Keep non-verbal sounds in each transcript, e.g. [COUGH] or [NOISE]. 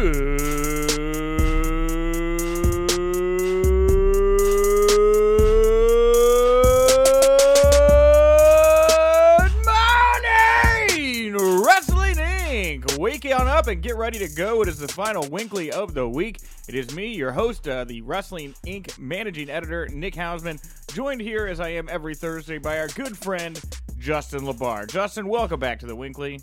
Good morning, Wrestling Inc. Wake on up and get ready to go. It is the final WINCLY of the week. It is me, your host, uh, the Wrestling Inc. managing editor, Nick Hausman, joined here as I am every Thursday by our good friend, Justin LaBar. Justin, welcome back to the WINCLY.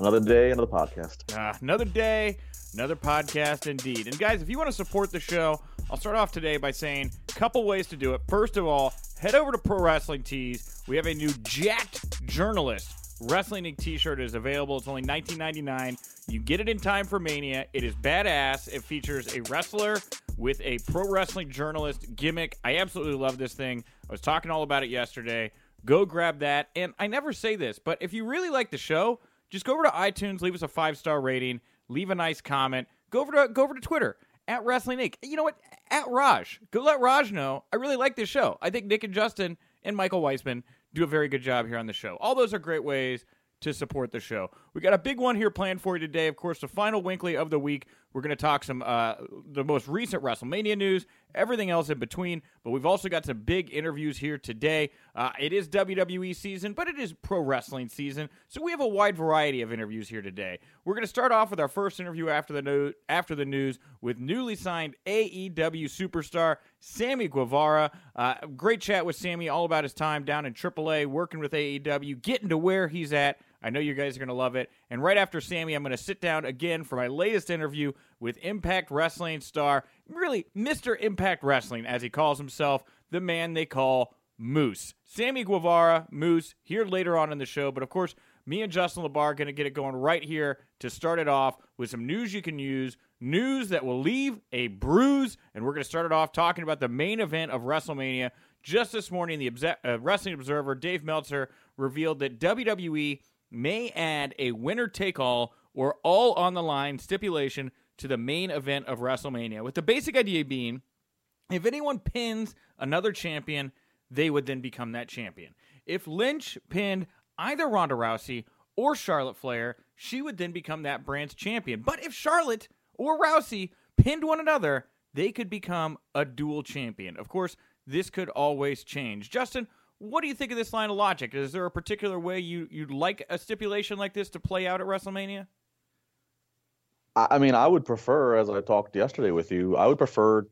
Another day, another podcast. Uh, another day, another podcast indeed. And guys, if you want to support the show, I'll start off today by saying a couple ways to do it. First of all, head over to Pro Wrestling Tees. We have a new jacked journalist Wrestling Inc. t-shirt is available. It's only $19.99. You get it in time for Mania. It is badass. It features a wrestler with a pro wrestling journalist gimmick. I absolutely love this thing. I was talking all about it yesterday. Go grab that. And I never say this, but if you really like the show, just go over to iTunes, leave us a five star rating, leave a nice comment. Go over to go over to Twitter at Wrestling Inc. You know what? At Raj, go let Raj know I really like this show. I think Nick and Justin and Michael Weisman do a very good job here on the show. All those are great ways to support the show. We got a big one here planned for you today. Of course, the final WINCLY of the week. We're going to talk some uh, the most recent WrestleMania news, everything else in between. But we've also got some big interviews here today. Uh, it is WWE season, but it is pro wrestling season, so we have a wide variety of interviews here today. We're going to start off with our first interview after the no- after the news with newly signed AEW superstar Sammy Guevara. Uh, great chat with Sammy, all about his time down in AAA, working with AEW, getting to where he's at. I know you guys are going to love it. And right after Sammy, I'm going to sit down again for my latest interview with Impact Wrestling star, really Mr. Impact Wrestling, as he calls himself, the man they call Moose. Sammy Guevara, Moose, here later on in the show. But of course, me and Justin LaBar are going to get it going right here to start it off with some news you can use, news that will leave a bruise. And we're going to start it off talking about the main event of WrestleMania. Just this morning, the Obse- uh, Wrestling Observer, Dave Meltzer, revealed that WWE may add a winner take all or all on the line stipulation to the main event of WrestleMania. With the basic idea being if anyone pins another champion, they would then become that champion. If Lynch pinned either Ronda Rousey or Charlotte Flair, she would then become that brand's champion. But if Charlotte or Rousey pinned one another, they could become a dual champion. Of course, this could always change. Justin, what do you think of this line of logic? Is there a particular way you, you'd like a stipulation like this to play out at WrestleMania? I mean, I would prefer, as I talked yesterday with you, I would prefer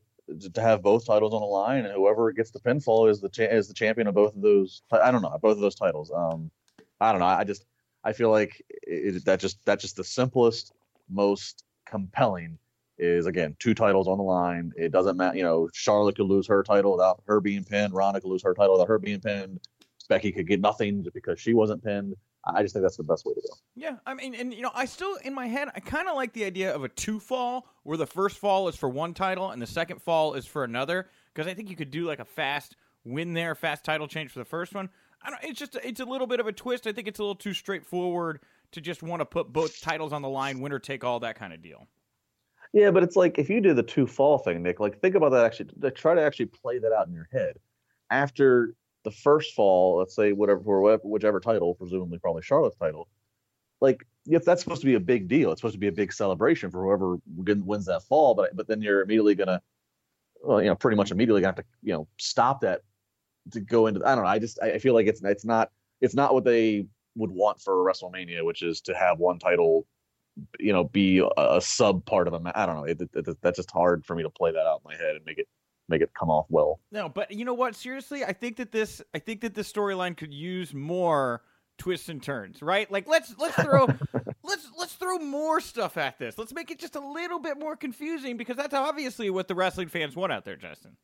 to have both titles on the line, and whoever gets the pinfall is the cha- is the champion of both of those. I don't know, both of those titles. Um, I don't know. I just I feel like it, that just that's just the simplest, most compelling is again two titles on the line. It doesn't matter. You know, Charlotte could lose her title without her being pinned. Ronda could lose her title without her being pinned. Becky could get nothing because she wasn't pinned. I just think that's the best way to go. Yeah, I mean, and you know, I still in my head, I kind of like the idea of a two fall, where the first fall is for one title and the second fall is for another, because I think you could do like a fast win there, fast title change for the first one. I don't. It's just it's a little bit of a twist. I think it's a little too straightforward to just want to put both titles on the line, winner take all, that kind of deal. Yeah, but it's like if you do the two fall thing, Nick. Like think about that. Actually, like, try to actually play that out in your head. After the first fall, let's say whatever for whichever title, presumably probably Charlotte's title. Like if that's supposed to be a big deal, it's supposed to be a big celebration for whoever wins that fall. But but then you're immediately gonna, well, you know, pretty much immediately gonna have to you know stop that to go into. I don't know. I just I feel like it's it's not it's not what they would want for WrestleMania, which is to have one title, you know, be a, a sub part of a match. I don't know. It, it, it, that's just hard for me to play that out in my head and make it make it come off well. No, but you know what? Seriously, I think that this I think that this storyline could use more twists and turns, right? Like let's let's throw [LAUGHS] let's let's throw more stuff at this. Let's make it just a little bit more confusing because that's obviously what the wrestling fans want out there, Justin.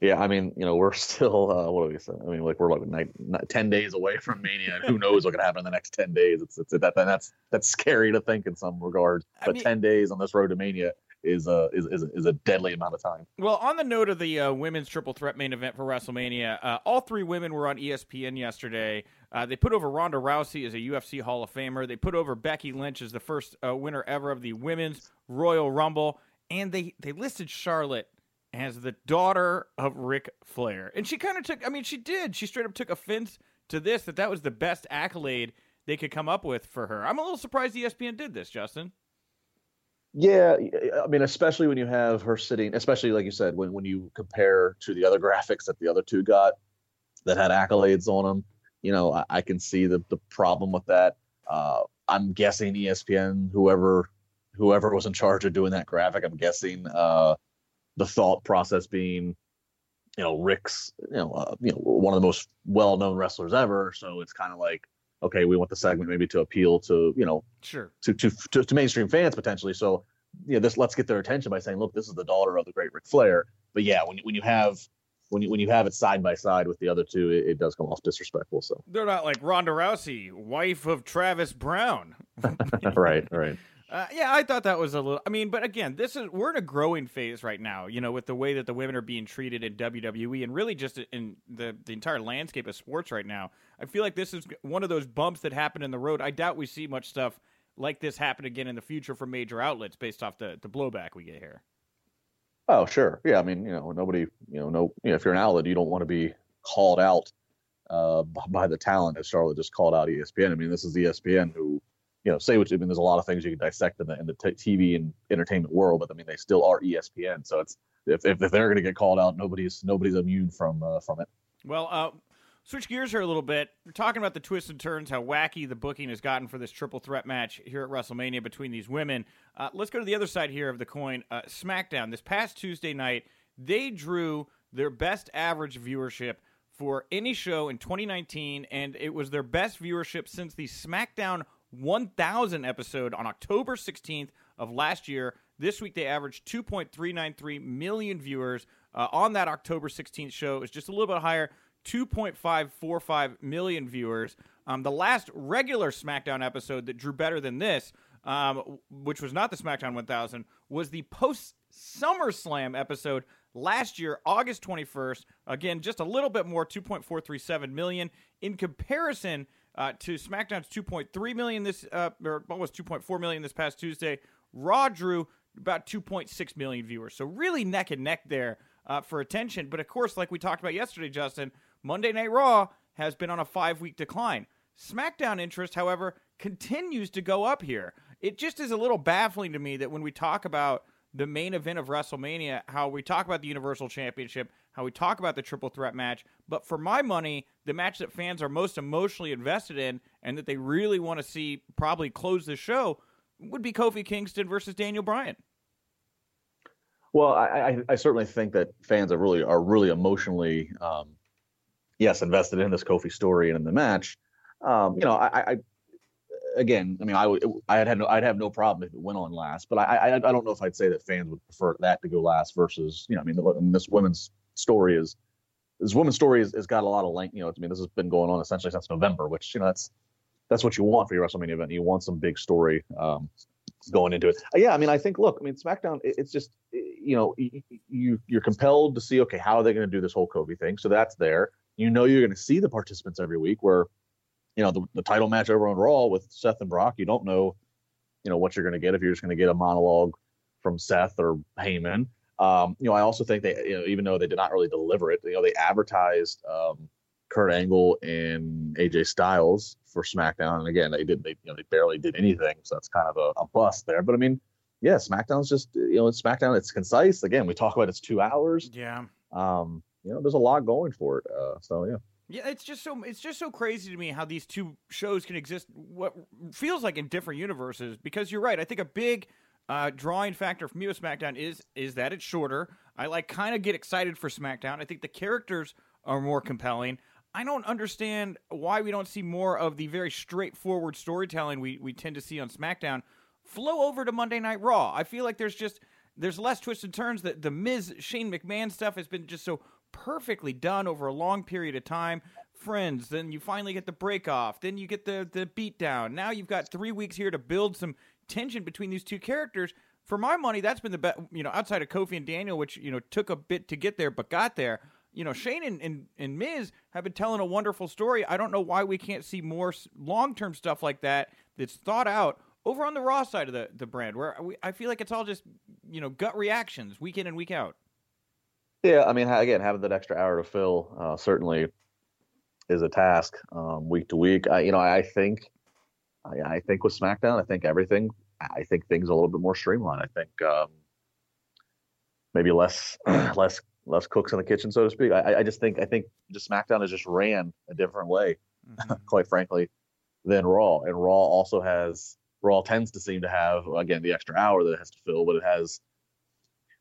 Yeah, I mean, you know, we're [LAUGHS] still uh, what do we say? I mean, like we're like nine, nine, ten days away from Mania, and who [LAUGHS] knows what's gonna happen in the next ten days? It's it's that that's that's scary to think in some regards. I But mean- ten days on this road to Mania is a is is, is a deadly amount of time. Well, on the note of the uh, women's triple threat main event for WrestleMania, uh, all three women were on ESPN yesterday. Uh, they put over Ronda Rousey as a UFC Hall of Famer. They put over Becky Lynch as the first uh, winner ever of the women's Royal Rumble, and they they listed Charlotte as the daughter of Ric Flair. And she kind of took. I mean, she did. She straight up took offense to this that that was the best accolade they could come up with for her. I'm a little surprised ESPN did this, Justin. Yeah, I mean, especially when you have her sitting, especially like you said, when when you compare to the other graphics that the other two got that had accolades on them, you know, I, I can see the the problem with that. Uh, I'm guessing ESPN, whoever whoever was in charge of doing that graphic, I'm guessing uh, the thought process being, you know, Ric's, you know, uh, you know, one of the most well-known wrestlers ever. So it's kind of like, okay, we want the segment maybe to appeal to, you know, sure, to to to, to mainstream fans potentially. So, you know, this let's get their attention by saying, look, this is the daughter of the great Ric Flair. But yeah, when you, when you have when you when you have it side by side with the other two, it, it does come off disrespectful. So they're not like Ronda Rousey, wife of Travis Browne. [LAUGHS] right, right. Uh, yeah, I thought that was a little. I mean, but again, this is we're in a growing phase right now. You know, with the way that the women are being treated in WWE and really just in the the entire landscape of sports right now. I feel like this is one of those bumps that happened in the road. I doubt we see much stuff like this happen again in the future from major outlets based off the the blowback we get here. Oh, sure. Yeah, I mean, you know, nobody, you know, no, you know, if you're an outlet, you don't want to be called out uh, by the talent as Charlotte just called out ESPN. I mean, this is ESPN who you know, say you I mean. There's a lot of things you can dissect in the in the t- TV and entertainment world, but I mean, they still are ESPN. So it's if if, if they're going to get called out, nobody's nobody's immune from uh, from it. Well, uh, switch gears here a little bit. We're talking about the twists and turns, how wacky the booking has gotten for this triple threat match here at WrestleMania between these women. Uh, let's go to the other side here of the coin. Uh, SmackDown this past Tuesday night, they drew their best average viewership for any show in 2019, and it was their best viewership since the SmackDown 1000 episode on October 16th of last year. This week they averaged 2.393 million viewers uh, on that October 16th show. It's just a little bit higher, 2.545 million viewers. Um, the last regular SmackDown episode that drew better than this, um, which was not the SmackDown 1000, was the post SummerSlam episode last year, August 21st. Again, just a little bit more, 2.437 million. In comparison, uh, to SmackDown's 2.3 million this, uh, or almost 2.4 million this past Tuesday. Raw drew about 2.6 million viewers, so really neck and neck there uh, for attention. But of course, like we talked about yesterday, Justin, Monday Night Raw has been on a five-week decline. SmackDown interest, however, continues to go up here. It just is a little baffling to me that when we talk about the main event of WrestleMania, how we talk about the Universal Championship, how we talk about the triple threat match. But for my money, the match that fans are most emotionally invested in and that they really want to see probably close the show would be Kofi Kingston versus Daniel Bryan. Well, I, I, I certainly think that fans are really are really emotionally, um, yes, invested in this Kofi story and in the match. Um, you know, I, I again, I mean, I would, I'd have no, I'd have no problem if it went on last, but I, I, I don't know if I'd say that fans would prefer that to go last versus, you know, I mean, this women's story is, this woman's story has, has got a lot of length. You know, I mean, this has been going on essentially since November, which you know that's that's what you want for your WrestleMania event. You want some big story um, going into it. Uh, yeah, I mean, I think look, I mean, SmackDown, it, it's just you know, you you're compelled to see okay, how are they going to do this whole Kofi thing? So that's there. You know, you're going to see the participants every week. Where you know the, the title match over on Raw with Seth and Brock, you don't know, you know, what you're going to get if you're just going to get a monologue from Seth or Heyman. Um, you know, I also think they, you know, even though they did not really deliver it, you know, they advertised um, Kurt Angle and AJ Styles for SmackDown, and again, they didn't, they, you know, they barely did anything, so that's kind of a, a bust there. But I mean, yeah, SmackDown's just, you know, it's SmackDown. It's concise. Again, we talk about it's two hours. Yeah. Um, you know, there's a lot going for it. Uh, so yeah. Yeah, it's just so it's just so crazy to me how these two shows can exist. What feels like in different universes. Because you're right. I think a big uh, drawing factor for me with SmackDown is is that it's shorter. I like kind of get excited for SmackDown. I think the characters are more compelling. I don't understand why we don't see more of the very straightforward storytelling we, we tend to see on SmackDown flow over to Monday Night Raw. I feel like there's just there's less twists and turns. That the Miz Shane McMahon stuff has been just so perfectly done over a long period of time. Friends, then you finally get the break off, then you get the the beat down. Now you've got three weeks here to build some tension between these two characters. For my money, that's been the best. You know, outside of Kofi and Daniel, which you know took a bit to get there, but got there. You know, Shane and, and, and Miz have been telling a wonderful story. I don't know why we can't see more long term stuff like that that's thought out over on the Raw side of the, the brand, where we, I feel like it's all just you know gut reactions week in and week out. Yeah, I mean, again, having that extra hour to fill uh, certainly is a task um, week to week. I, you know, I think, I, I, think with SmackDown, I think everything I think things are a little bit more streamlined. I think um, maybe less [CLEARS THROAT] less less cooks in the kitchen, so to speak. I, I just think I think just SmackDown has just ran a different way, mm-hmm. [LAUGHS] quite frankly, than Raw. And Raw also has Raw tends to seem to have again the extra hour that it has to fill, but it has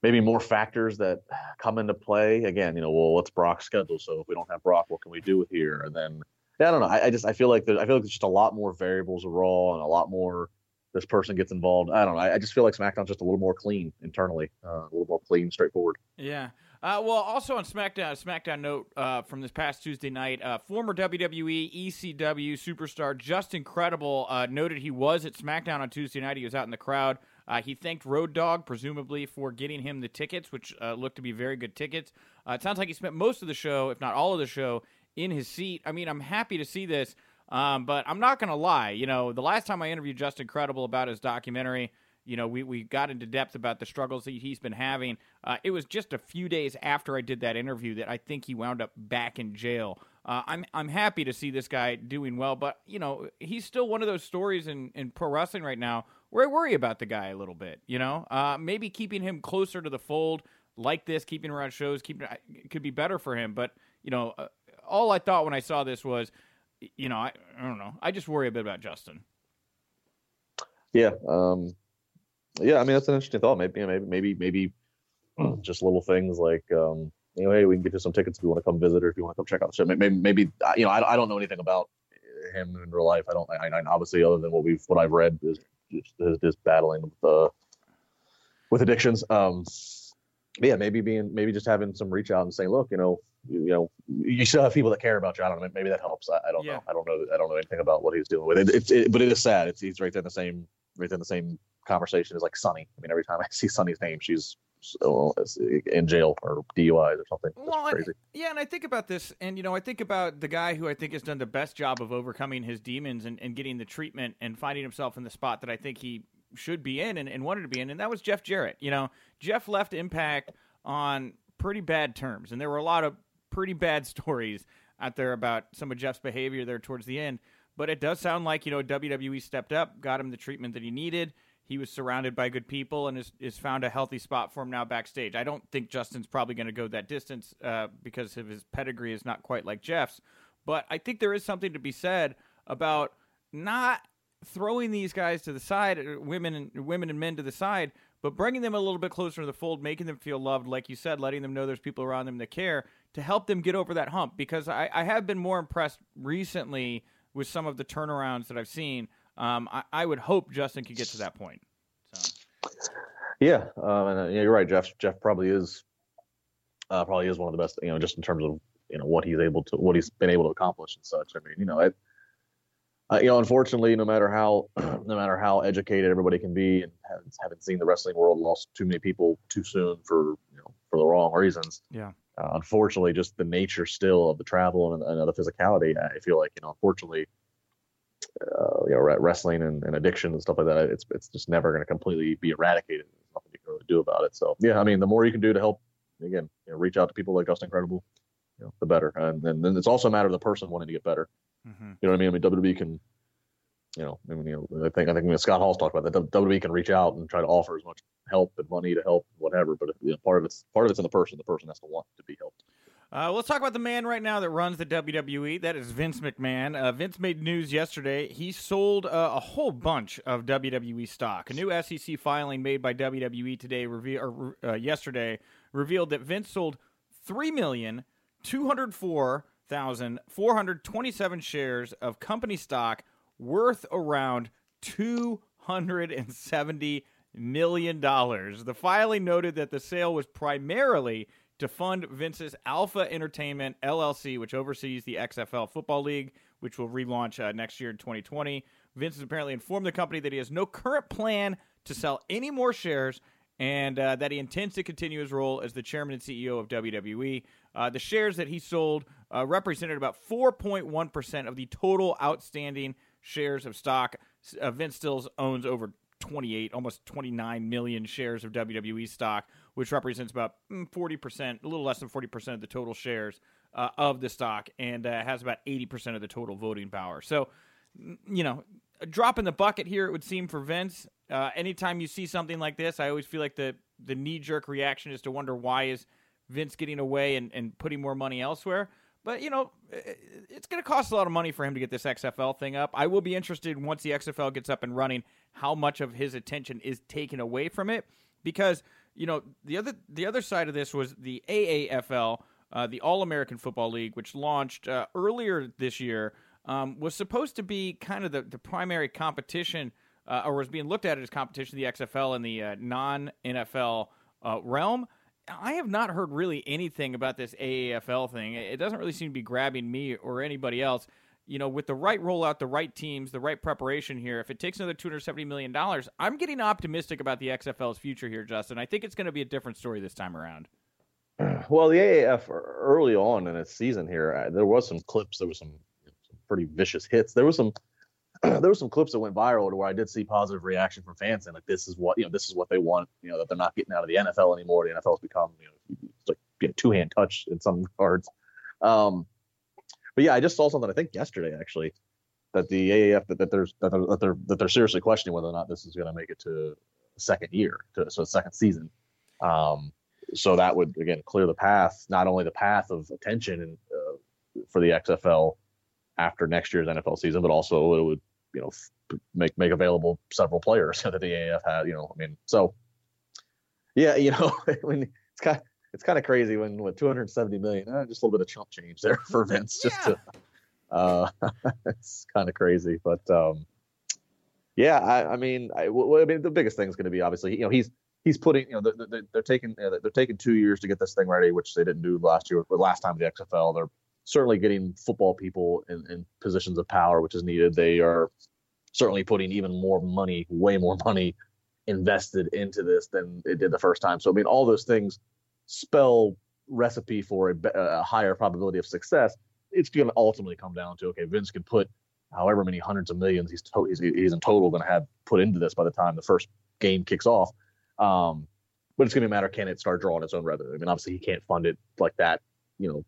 maybe more factors that come into play. Again, you know, well, what's Brock's schedule? So if we don't have Brock, what can we do with here? And then yeah, I don't know. I, I just I feel like there's I feel like there's just a lot more variables of Raw and a lot more this person gets involved. I don't know. I, I just feel like SmackDown's just a little more clean internally, uh, a little more clean, straightforward. Yeah. Uh, well, also on SmackDown, SmackDown note uh, from this past Tuesday night, uh, former WWE ECW superstar Justin Credible uh, noted he was at SmackDown on Tuesday night. He was out in the crowd. Uh, he thanked Road Dog, presumably, for getting him the tickets, which uh, looked to be very good tickets. it sounds like he spent most of the show, if not all of the show, in his seat. I mean, I'm happy to see this, um, but I'm not going to lie. You know, the last time I interviewed Justin Credible about his documentary, you know, we, we got into depth about the struggles that he's been having. Uh, it was just a few days after I did that interview that I think he wound up back in jail. Uh, I'm I'm happy to see this guy doing well, but you know he's still one of those stories in, in pro wrestling right now where I worry about the guy a little bit. You know, uh, maybe keeping him closer to the fold like this, keeping around shows, keeping could be better for him. But you know, uh, all I thought when I saw this was, you know, I, I don't know, I just worry a bit about Justin. Yeah, um, yeah, I mean that's an interesting thought. Maybe maybe maybe maybe [CLEARS THROAT] just little things like um, you know, hey, we can get you some tickets if you want to come visit or if you want to come check out the show. Maybe maybe you know, I, I don't know anything about him in real life. I don't. I, I obviously other than what we've what I've read is just, just battling with uh, with addictions. Um, yeah, maybe being maybe just having some reach out and saying, look, you know, you, you know, you still have people that care about you. I don't know. Maybe that helps. I, I don't yeah. know. I don't know. I don't know anything about what he's dealing with. It, it, it, but it is sad. It's he's right there in the same right there in the same conversation as like Sunny. I mean, every time I see Sunny's name, she's in jail or DUIs or something. That's well, crazy. yeah, and I think about this, and you know, I think about the guy who I think has done the best job of overcoming his demons and, and getting the treatment and finding himself in the spot that I think he should be in and, and wanted to be in, and that was Jeff Jarrett. You know, Jeff left Impact on pretty bad terms, and there were a lot of pretty bad [LAUGHS] stories out there about some of Jeff's behavior there towards the end. But it does sound like you know WWE stepped up, got him the treatment that he needed he was surrounded by good people and has, has found a healthy spot for him now backstage. I don't think Justin's probably going to go that distance uh, because of his pedigree is not quite like Jeff's. But I think there is something to be said about not throwing these guys to the side, uh, women and women and men to the side, but bringing them a little bit closer to the fold, making them feel loved, like you said, letting them know there's people around them that care to help them get over that hump. Because I, I have been more impressed recently with some of the turnarounds that I've seen um, I, I, would hope Justin could get to that point. So. Yeah, um, and uh, yeah, you're right. Jeff Jeff probably is uh, probably is one of the best. You know, just in terms of you know what he's able to what he's been able to accomplish and such. I mean, you know, it, uh, you know, unfortunately, no matter how [CLEARS THROAT] no matter how educated everybody can be, and haven't, haven't seen the wrestling world lost too many people too soon for you know for the wrong reasons. Yeah. Uh, unfortunately, just the nature still of the travel and, and the physicality. I feel like you know, unfortunately, uh, you know wrestling and, and, addiction and stuff like that it's it's just never going to completely be eradicated there's nothing you can really do about it so yeah i mean the more you can do to help again you know, reach out to people like justin credible you know the better and, and then it's also a matter of the person wanting to get better mm-hmm. you know what i mean i mean wwe can you know, I mean, you know, I think I think Scott Hall's talked about that. WWE can reach out and try to offer as much help and money to help, whatever. But you know, part of it's part of it's in the person. The person has to want to be helped. Uh, let's talk about the man right now that runs the WWE. That is Vince McMahon. Uh, Vince made news yesterday. He sold uh, a whole bunch of WWE stock. A new SEC filing made by WWE today, reveal, or, uh, yesterday, revealed that Vince sold three million two hundred four thousand four hundred twenty-seven shares of company stock worth around two hundred and seventy million dollars. The filing noted that the sale was primarily to fund Vince's Alpha Entertainment LLC, which oversees the XFL Football League, which will relaunch uh, next year in 2020. Vince has apparently informed the company that he has no current plan to sell any more shares and uh, that he intends to continue his role as the chairman and CEO of WWE. Uh, the shares that he sold uh, represented about 4.1% of the total outstanding shares of stock. Uh, Vince Stills owns over 28, almost 29 million shares of WWE stock, which represents about 40%, mm, a little less than 40% of the total shares uh, of the stock, and uh, has about 80% of the total voting power. So, you know, a drop in the bucket here, it would seem for Vince. Uh, anytime you see something like this, I always feel like the the knee jerk reaction is to wonder why is Vince getting away and, and putting more money elsewhere. But you know, it's going to cost a lot of money for him to get this XFL thing up. I will be interested once the XFL gets up and running, how much of his attention is taken away from it, because you know the other the other side of this was the AAFL, uh, the All American Football League, which launched uh, earlier this year, um, was supposed to be kind of the, the primary competition, uh, or was being looked at as competition, the XFL and the uh, non NFL uh, realm. I have not heard really anything about this AAFL thing. It doesn't really seem to be grabbing me or anybody else. You know, with the right rollout, the right teams, the right preparation here, if it takes another $270 million, I'm getting optimistic about the XFL's future here, Justin. I think it's going to be a different story this time around. [CLEARS THROAT] Well, the AAF early on in its season here, uh, there was some clips, there was some pretty vicious hits. There was some [CLEARS THROAT] there were some clips that went viral to where I did see positive reaction from fans and like this is what you know this is what they want you know that they're not getting out of the NFL anymore. The NFL's become you know it's like you know, two hand touch in some regards. Um, but yeah, I just saw something I think yesterday actually that the AAF that, that there's that they're, that they're that they're seriously questioning whether or not this is going to make it to second year to so second season. Um, so that would again clear the path, not only the path of attention and, uh, for the XFL after next year's NFL season, but also it would you know make make available several players [LAUGHS] that the AAF had. You know, I mean, so yeah, you know, [LAUGHS] mean, it's kind of, it's kind of crazy when with 270 million, eh, just a little bit of chump change there [LAUGHS] for Vince, just yeah. to. Uh, it's kind of crazy, but um, yeah, I, I mean, I, well, I mean, the biggest thing is going to be obviously, you know, he's he's putting, you know, they're, they're taking know, they're taking two years to get this thing ready, which they didn't do last year, last time the XFL. They're certainly getting football people in, in positions of power, which is needed. They are certainly putting even more money, way more [LAUGHS] money invested into this than it did the first time. So, I mean, all those things spell recipe for a, a higher probability of success. It's going to ultimately come down to okay, Vince can put however many hundreds of millions he's, to- he's, he's in total going to have put into this by the time the first game kicks off. Um, but it's going to be a matter can it start drawing its own revenue? I mean, obviously he can't fund it like that, you know,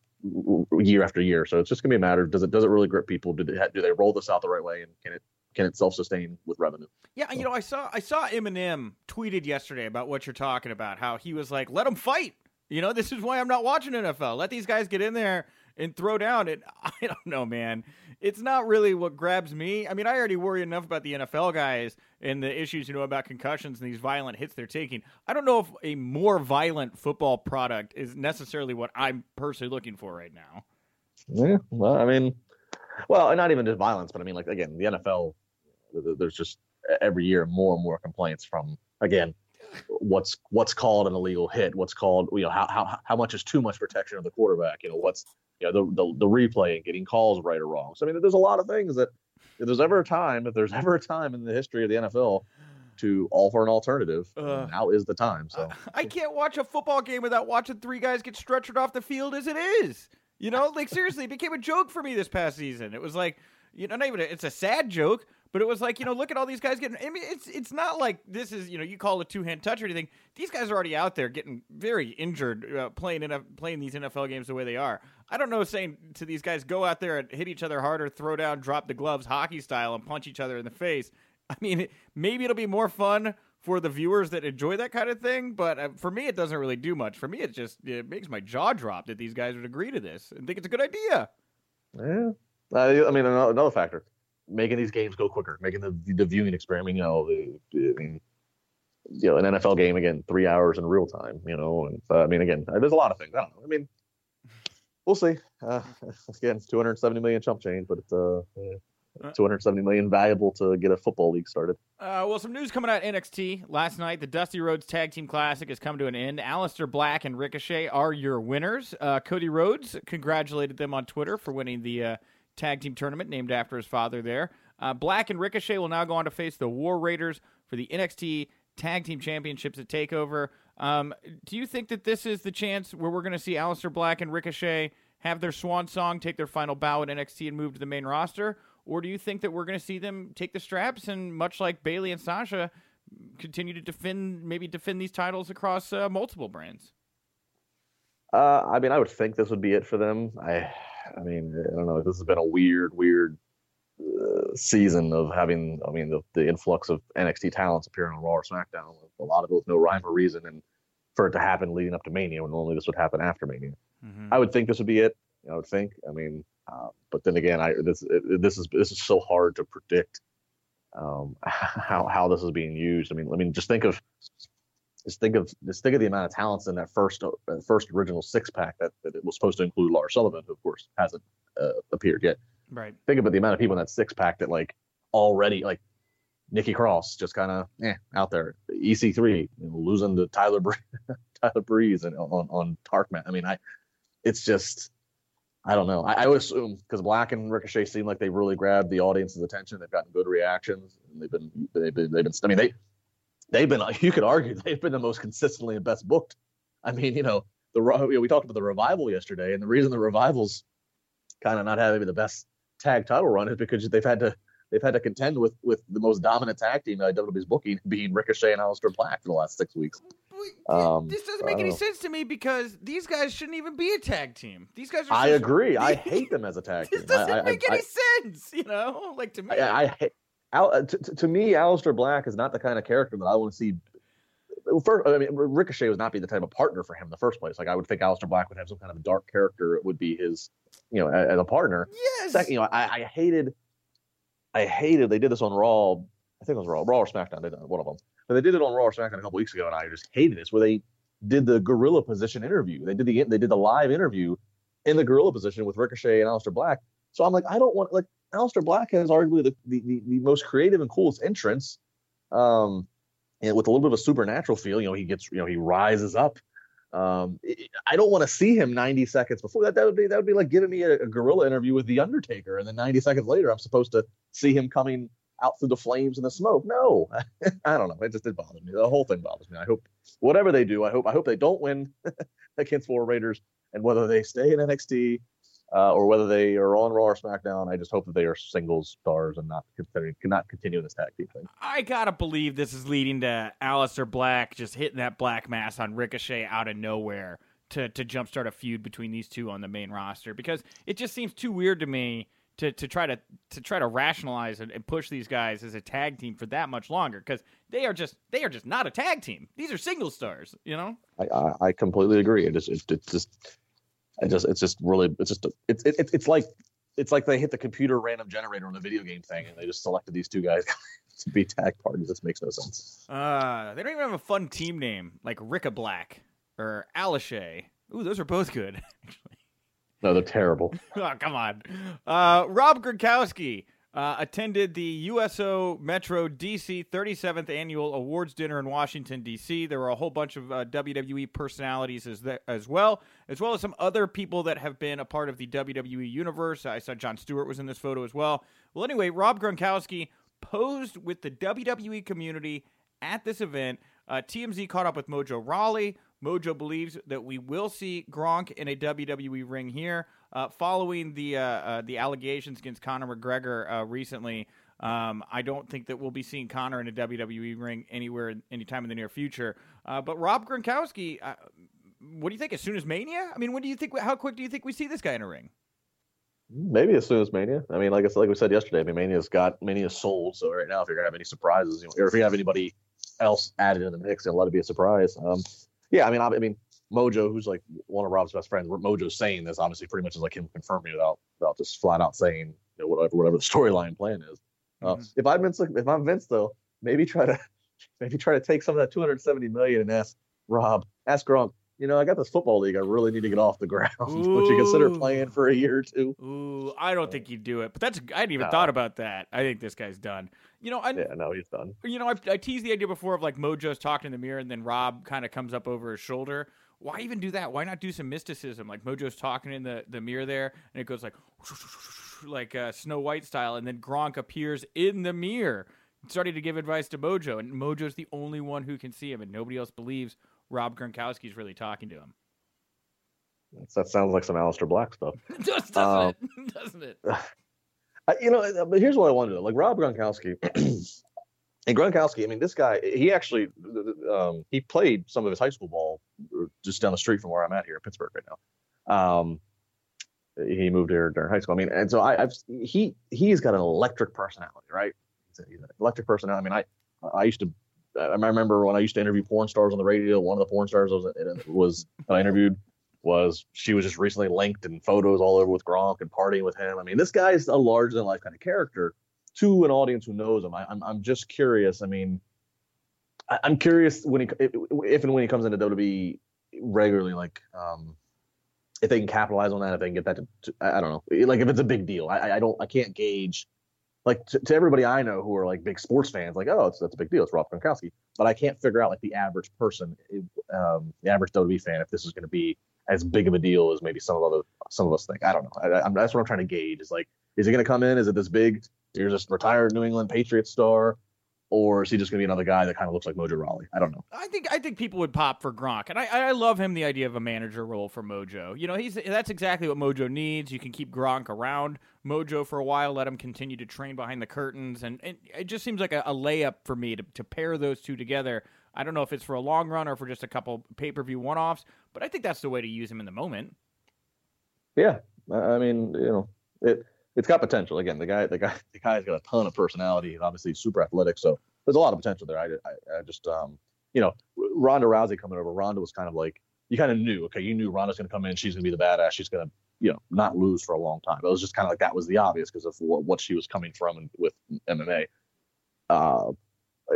year after year. So it's just gonna be a matter: does it does it really grip people? Do they do they roll this out the right way, and can it can it self sustain with revenue? Yeah, you know, I saw I saw Eminem tweeted yesterday about what you're talking about. How he was like, "Let them fight." You know, this is why I'm not watching NFL. Let these guys get in there and throw down. And [LAUGHS] I don't know, man. It's not really what grabs me. I mean, I already worry enough about the NFL guys and the issues you know about concussions and these violent hits they're taking. I don't know if a more violent football product is necessarily what I'm personally looking for right now. Yeah, well, I mean, well, not even just violence, but I mean, like again, the NFL. There's just every year more and more complaints from again what's what's called an illegal hit, what's called you know how how how much is too much protection of the quarterback, you know what's you know the the, the replay and getting calls right or wrong. So I mean, there's a lot of things that if there's ever a time, if there's [LAUGHS] ever a time in the history of the NFL to offer an alternative, uh, now is the time. So I can't watch a football game without watching three guys get stretchered off the field as it is. You know, like seriously, it became a joke for me this past season. It was like, you know, not even a, it's a sad joke, but it was like, you know, look at all these guys getting. I mean, it's it's not like this is you know you call a two hand touch or anything. These guys are already out there getting very injured uh, playing in a, playing these NFL games the way they are. I don't know saying to these guys go out there and hit each other harder, throw down, drop the gloves, hockey style, and punch each other in the face. I mean, maybe it'll be more fun for the viewers that enjoy that kind of thing, but uh, for me, it doesn't really do much. For me, it just it makes my jaw drop that these guys would agree to this and think it's a good idea. Yeah, uh, I mean, another factor making these games go quicker, making the the viewing experience. You know, the, I mean, you know, an NFL game again, three hours in real time. You know, and uh, I mean, again, there's a lot of things. I don't know. I mean, we'll see. Uh, [LAUGHS] again, it's 270 million chump change, but it's uh, uh 270 million valuable to get a football league started. Uh, well, some news coming out NXT last night. The Dusty Rhodes Tag Team Classic has come to an end. Aleister Black and Ricochet are your winners. Uh, Cody Rhodes congratulated them on Twitter for winning the uh, tag team tournament named after his father there. Uh, Black and Ricochet will now go on to face the War Raiders for the NXT Tag Team Championships at TakeOver. Um, do you think that this is the chance where we're going to see Aleister Black and Ricochet have their swan song, take their final bow at NXT, and move to the main roster? Or do you think that we're going to see them take the straps and, much like Bayley and Sasha, continue to defend, maybe defend these titles across uh, multiple brands? Uh, I mean, I would think this would be it for them. I I mean, I don't know. This has been a weird, weird uh, season of having, I mean, the, the influx of NXT talents appearing on Raw or SmackDown, a lot of it with no rhyme or reason, and for it to happen leading up to Mania, when normally this would happen after Mania. Mhm. I would think this would be it. I would think. I mean, uh, but then again, I this this is this is so hard to predict um, [LAUGHS] how how this is being used. I mean, I mean, just think of just think of just think of the amount of talents in that first uh, first original six pack that, that it was supposed to include Lars Sullivan, who of course hasn't uh, appeared yet. Right. Think about the amount of people in that six pack that like already like Nikki Cross just kind of eh, out there. EC3 you know, losing to Tyler Bree- [LAUGHS] Tyler Breeze and on on Tarkman. I mean, I it's just I don't know. I, I would assume because Black and Ricochet seem like they really grabbed the audience's attention. They've gotten good reactions. And they've been they've been they've been. I mean they they've been. [LAUGHS] You could argue they've been the most consistently and best booked. I mean, you know, the you know, we talked about the revival yesterday, and the reason the revivals kind of not having the best tag title run is because they've had to they've had to contend with with the most dominant tag team that WWE's booking being Ricochet and Aleister Black for the last six weeks. Um, this doesn't make any know. sense to me because these guys shouldn't even be a tag team. These guys are. I agree. I [LAUGHS] hate them as a tag This team. doesn't I, I, make I, any sense, you know. Like to me, I, I, hate- Al, uh, to, to me, Aleister Black is not the kind of character that I want to see. First, I mean, Ricochet would not be the type of partner for him in the first place. Like, I would think Aleister Black would have some kind of dark character. It would be his, you know, as a partner. yes. Second, you know, I, I hated, I hated they did this on Raw. I think it was Raw, Raw or SmackDown. They did one of them, but they did it on Raw or SmackDown a couple weeks ago, and I just hated this. Where they did the gorilla position interview. They did the they did the live interview in the gorilla position with Ricochet and Aleister Black. So I'm like, I don't want like Aleister Black has arguably the the, the, the most creative and coolest entrance, um, and with a little bit of a supernatural feel. You know, he gets you know he rises up. Um, I don't want to see him 90 seconds before that. That would be that would be like giving me a, a gorilla interview with the Undertaker, and then 90 seconds later, I'm supposed to see him coming out through the flames and the smoke. No, [LAUGHS] I don't know. It just it bothers me. The whole thing bothers me. I hope whatever they do, I hope I hope they don't win [LAUGHS] against War Raiders, and whether they stay in NXT uh, or whether they are on Raw or SmackDown, I just hope that they are singles stars and not continue, cannot continue this tag team thing. I gotta believe this is leading to Aleister Black just hitting that black mass on Ricochet out of nowhere to to jumpstart a feud between these two on the main roster because it just seems too weird to me to, to try to to try to rationalize and, and push these guys as a tag team for that much longer because they are just they are just not a tag team. These are single stars, you know. I, I, I completely agree. It just, it, it's just, I just, it's just really, it's just, it's, it, it's like, it's like they hit the computer random generator on the video game thing, and they just selected these two guys [LAUGHS] to be tag partners. This makes no sense. Uh, they don't even have a fun team name like Ricka Black or Alashay. Ooh, those are both good. [LAUGHS] Actually. No, they're terrible. [LAUGHS] oh, come on. Uh, Rob Gronkowski uh, attended the USO Metro DC 37th Annual Awards Dinner in Washington, D.C. There were a whole bunch of uh, WWE personalities as, th- as well, as well as some other people that have been a part of the WWE universe. I saw Jon Stewart was in this photo as well. Well, anyway, Rob Gronkowski posed with the WWE community at this event. Uh, TMZ caught up with Mojo Rawley. Mojo believes that we will see Gronk in a WWE ring here, uh, following the uh, uh, the allegations against Conor McGregor uh, recently. Um, I don't think that we'll be seeing Conor in a WWE ring anywhere, anytime in the near future. Uh, but Rob Gronkowski, what do you think? As soon as Mania? I mean, when do you think? How quick do you think we see this guy in a ring? Maybe as soon as Mania. I mean, like I said, like we said yesterday, I mean, Mania's got Mania's sold. So right now, if you're gonna have any surprises, you know, or if you have anybody else added in the mix, and let it be a surprise. Um, yeah, I mean, I, I mean, Mojo, who's like one of Rob's best friends, Mojo's saying this obviously pretty much is like him confirming without without just flat out saying you know, whatever whatever the [LAUGHS] storyline plan is. Uh, Mhm. If I'm Vince, if I'm Vince though, maybe try to [LAUGHS] maybe try to take some of that 270 million and ask Rob, ask Gronk. You know, I got this football league. I really need to get off the [LAUGHS] ground. Would you consider playing for a year or two? Ooh, I don't think he'd do it. But that's I hadn't even No. thought about that. I think this guy's done. You know, I, Yeah, no, he's done. you know, I've, I teased the idea before of like Mojo's talking in the mirror and then Rob kind of comes up over his shoulder. Why even do that? Why not do some mysticism? Like Mojo's talking in the, the mirror there and it goes like, [LAUGHS] like uh, Snow White style. And then Gronk appears in the mirror, starting to give advice to Mojo. And Mojo's the only one who can see him and nobody else believes Rob Gronkowski's really talking to him. That sounds like some Aleister Black stuff. [LAUGHS] Um, doesn't it? [LAUGHS] Doesn't it? [SIGHS] I, you know, but here's what I wanted to know. Like Rob Gronkowski, [CLEARS THROAT] and Gronkowski. I mean, this guy. He actually, um, he played some of his high school ball uh, just down the street from where I'm at here in Pittsburgh right now. Um, he moved here during high school. I mean, and so I, I've he he's got an electric personality, right? He's, a, he's an electric personality. I mean, I I used to I remember when I used to interview porn stars on the radio. One of the porn stars was was that I interviewed was she was just recently linked in photos all over with Gronk and partying with him. I mean, this guy's a larger than life kind of character to an audience who knows him. I, I'm I'm just curious. I mean, I, am curious when he if and when he comes into WWE regularly, like um, if they can capitalize on that, if they can get that to, to I don't know, like if it's a big deal. I, I don't, I can't gauge. Like to, to, everybody I know who are like big sports fans, like oh, that's a big deal. It's Rob Gronkowski, but I can't figure out like the average person, um, the average WWE fan, if this is going to be as big of a deal as maybe some of other some of us think. I don't know. I, that's what I'm trying to gauge. Is like, is he going to come in? Is it this big? You're just retired New England Patriots star or is he just going to be another guy that kind of looks like Mojo Rawley? I don't know. I think I think people would pop for Gronk, and I I love him the idea of a manager role for Mojo. You know, he's that's exactly what Mojo needs. You can keep Gronk around Mojo for a while, let him continue to train behind the curtains, and, and it just seems like a, a layup for me to to pair those two together. I don't know if it's for a long run or for just a couple pay per view one offs, but I think that's the way to use him in the moment. Yeah, I mean, you know, it it's got potential. Again, the guy, the guy, [LAUGHS] the guy's got a ton of personality. He's obviously super athletic, so there's a lot of potential there. I, I, I just, um, you know, Ronda Rousey coming over. Ronda was kind of like you kind of knew. Okay, you knew Ronda's going to come in. She's going to be the badass. She's going to, you know, not lose for a long time. It was just kind of like that was the obvious because of what, what, she was coming from and with MMA. Uh,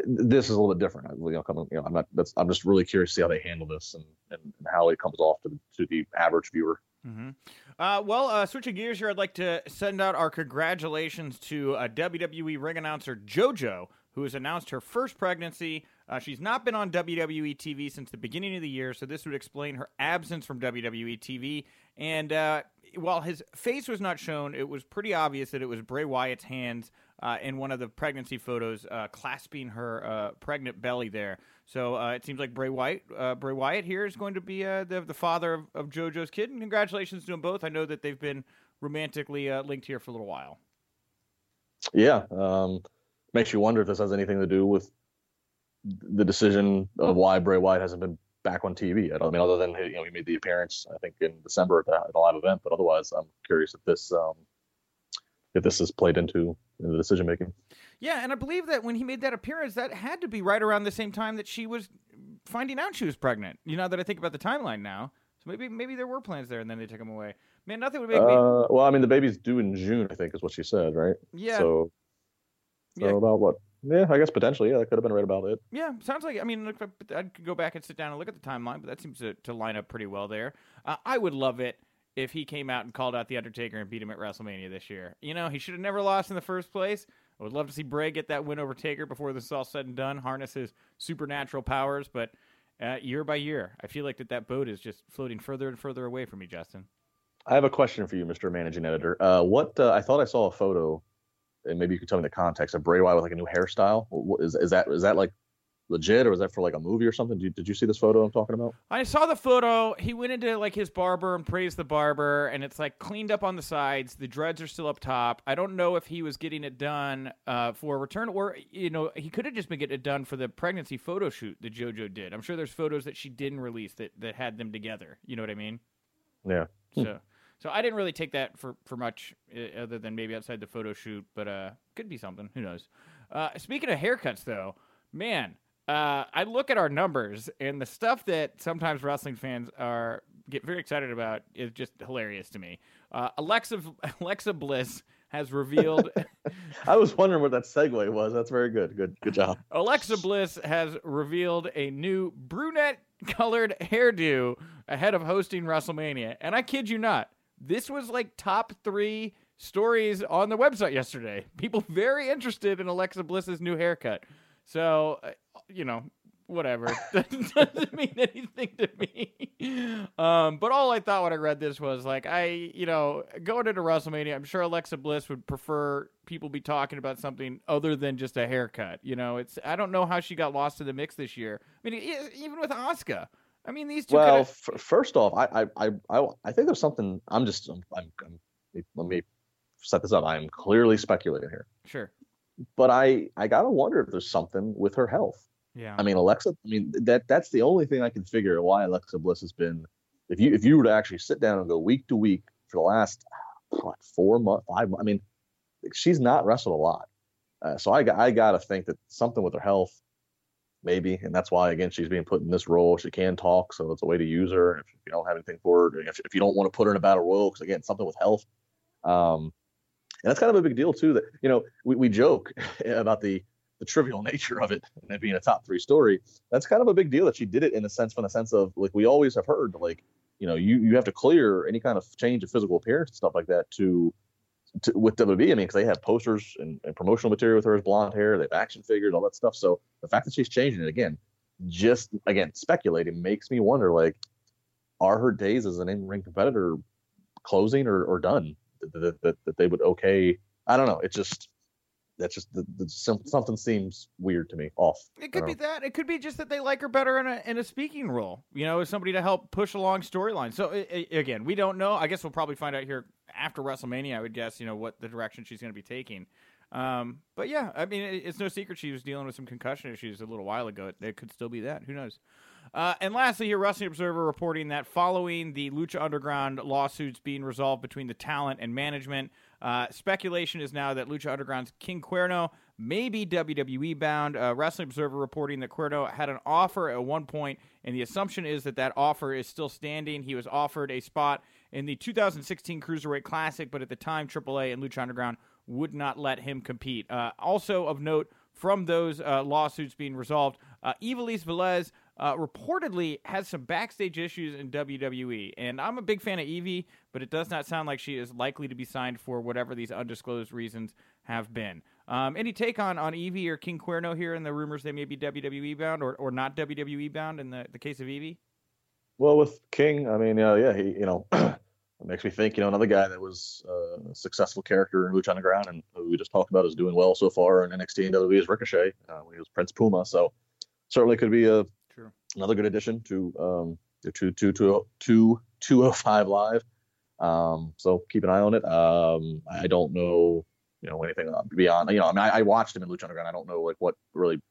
this is a little bit different. You know, coming, you know, I'm not. That's. I'm just really curious to see how they handle this and, and, and how it comes off to the, to the average viewer. Mm-hmm. Uh, well, uh, switching gears here, I'd like to send out our congratulations to uh, WWE ring announcer JoJo, who has announced her first pregnancy. Uh, she's not been on WWE TV since the beginning of the year, so this would explain her absence from WWE TV. And uh, while his face was not shown, it was pretty obvious that it was Bray Wyatt's hands uh, in one of the pregnancy photos, clasping her pregnant belly there. So uh, it seems like Bray Wyatt, uh, Bray Wyatt here is going to be uh, the the father of, of, JoJo's kid, and congratulations to them both. I know that they've been romantically linked here for a little while. Yeah, um, makes you wonder if this has anything to do with the decision of why Bray Wyatt hasn't been back on TV. I, don't, I mean, other than you know he made the appearance, I think in December at the live event, but otherwise, I'm curious if this um, if this has played into, into the decision making. Yeah, and I believe that when he made that appearance, that had to be right around the same time that she was finding out she was pregnant. You know that I think about the timeline now. So maybe maybe there were plans there, and then they took him away. Man, nothing would make uh, me. Well, I mean, the baby's due in June, I think, is what she said, right? Yeah. So, so yeah. about what? Yeah, I guess potentially. Yeah, that could have been right about it. Yeah, sounds like. I mean, look, I could go back and sit down and look at the timeline, but that seems to, to line up pretty well there. Uh, I would love it if he came out and called out the Undertaker and beat him at WrestleMania this year. You know, he should have never lost in the first place. I would love to see Bray get that win over Taker before this is all said and done, harness his supernatural powers. But uh, year by year, I feel like that that boat is just floating further and further away from me, Justin. I have a question for you, Mr. Managing Editor. Uh, what uh, I thought I saw a photo, and maybe you could tell me the context of Bray Wyatt with like a new hairstyle. Is is that is that like legit, or was that for like a movie or something? Did you, did you see this photo I'm talking about? I saw the photo. He went into like his barber and praised the barber, and it's like cleaned up on the sides. The dreads are still up top. I don't know if he was getting it done uh, for a return, or you know, he could have just been getting it done for the pregnancy photo shoot that JoJo did. I'm sure there's photos that she didn't release that that had them together. You know what I mean? Yeah. So. So I didn't really take that for, for much uh, other than maybe outside the photo shoot, but uh, could be something. Who knows? Uh, speaking of haircuts, though, man, uh, I look at our numbers and the stuff that sometimes wrestling fans are get very excited about is just hilarious to me. Uh, Alexa [LAUGHS] Alexa Bliss has revealed. [LAUGHS] I was wondering what that segue was. That's very good. Good good job. Alexa Bliss has revealed a new brunette colored hairdo ahead of hosting WrestleMania, and I kid you not, this was like top three stories on the website yesterday. People [LAUGHS] very interested in Alexa Bliss's new haircut. So, uh, you know, whatever. [LAUGHS] [LAUGHS] doesn't mean anything to me. Um, but all I thought when I read this was like, I, you know, going into WrestleMania, I'm sure Alexa Bliss would prefer people be talking about something other than just a haircut. You know, it's I don't know how she got lost in the mix this year. I mean, even with Asuka. I mean, these two. Well, f- first off, I, I, I, I think there's something. I'm just, I'm, I'm, I'm, let me set this up. I'm clearly speculating here. Sure but I I gotta wonder if there's something with her health. Yeah. I mean Alexa. I mean that that's the only thing I can figure why Alexa Bliss has been. If you if you were to actually sit down and go week to week for the last what four months, five. months. I mean, she's not wrestled a lot, uh, so I I gotta think that something with her health, maybe, and that's why again she's being put in this role. She can talk, so it's a way to use her. If you don't have anything for her, if, if you don't want to put her in a battle royal, because again, something with health. Um, and that's kind of a big deal too. That you know we, we joke [LAUGHS] about the the trivial [LAUGHS] nature of it and it being a top three story. That's kind of a big deal that she did it in a sense, from the sense of like we always have heard, like you know you you have to clear any kind of change of physical appearance and stuff like that to. To, with WWE, I mean, because they have posters and, and promotional material with her as blonde hair, they have action figures, all that stuff. So the fact that she's changing it again, just again speculating, makes me wonder like, are her days as an in-ring competitor closing or, or done? That, that, that they would okay. I don't know. It just that's just the, the, something seems weird to me. Off. It could be know. that. It could be just that they like her better in a in a speaking role. You know, as somebody to help push along storylines. So it, it, again, we don't know. I guess we'll probably find out here after WrestleMania. I would guess. You know what the direction she's going to be taking. Um, but yeah, I mean, it, it's no secret she was dealing with some concussion issues a little while ago. It could still be that. Who knows? Uh, and lastly, here, Wrestling Observer reporting that following the Lucha Underground lawsuits being resolved between the talent and management, uh, speculation is now that Lucha Underground's King Cuerno may be WWE bound. Uh, Wrestling Observer reporting that Cuerno had an offer at one point, and the assumption is that that offer is still standing. He was offered a spot in the 2016 Cruiserweight Classic, but at the time, AAA and Lucha Underground would not let him compete. Uh, also of note, from those uh, lawsuits being resolved, uh, Ivelisse Velez uh, reportedly has some backstage issues in WWE. And I'm a big fan of Evie, but it does not sound like she is likely to be signed for whatever these undisclosed reasons have been. Um, any take on, on Evie or King Cuerno here and the rumors they may be WWE bound or, or not WWE bound in the, the case of Evie? Well, with King, I mean, uh, yeah, he, you know, [CLEARS THROAT] makes me think, you know, another guy that was uh, a successful character in Lucha Underground and who we just talked about is doing well so far in NXT and WWE is Ricochet uh, when he was Prince Puma. So certainly could be a. Another good addition to um, the two two two two two oh five live. Um, so keep an eye on it. Um, I don't know, you know, anything beyond. You know, I mean, I, I watched him in Lucha Underground. I don't know like what really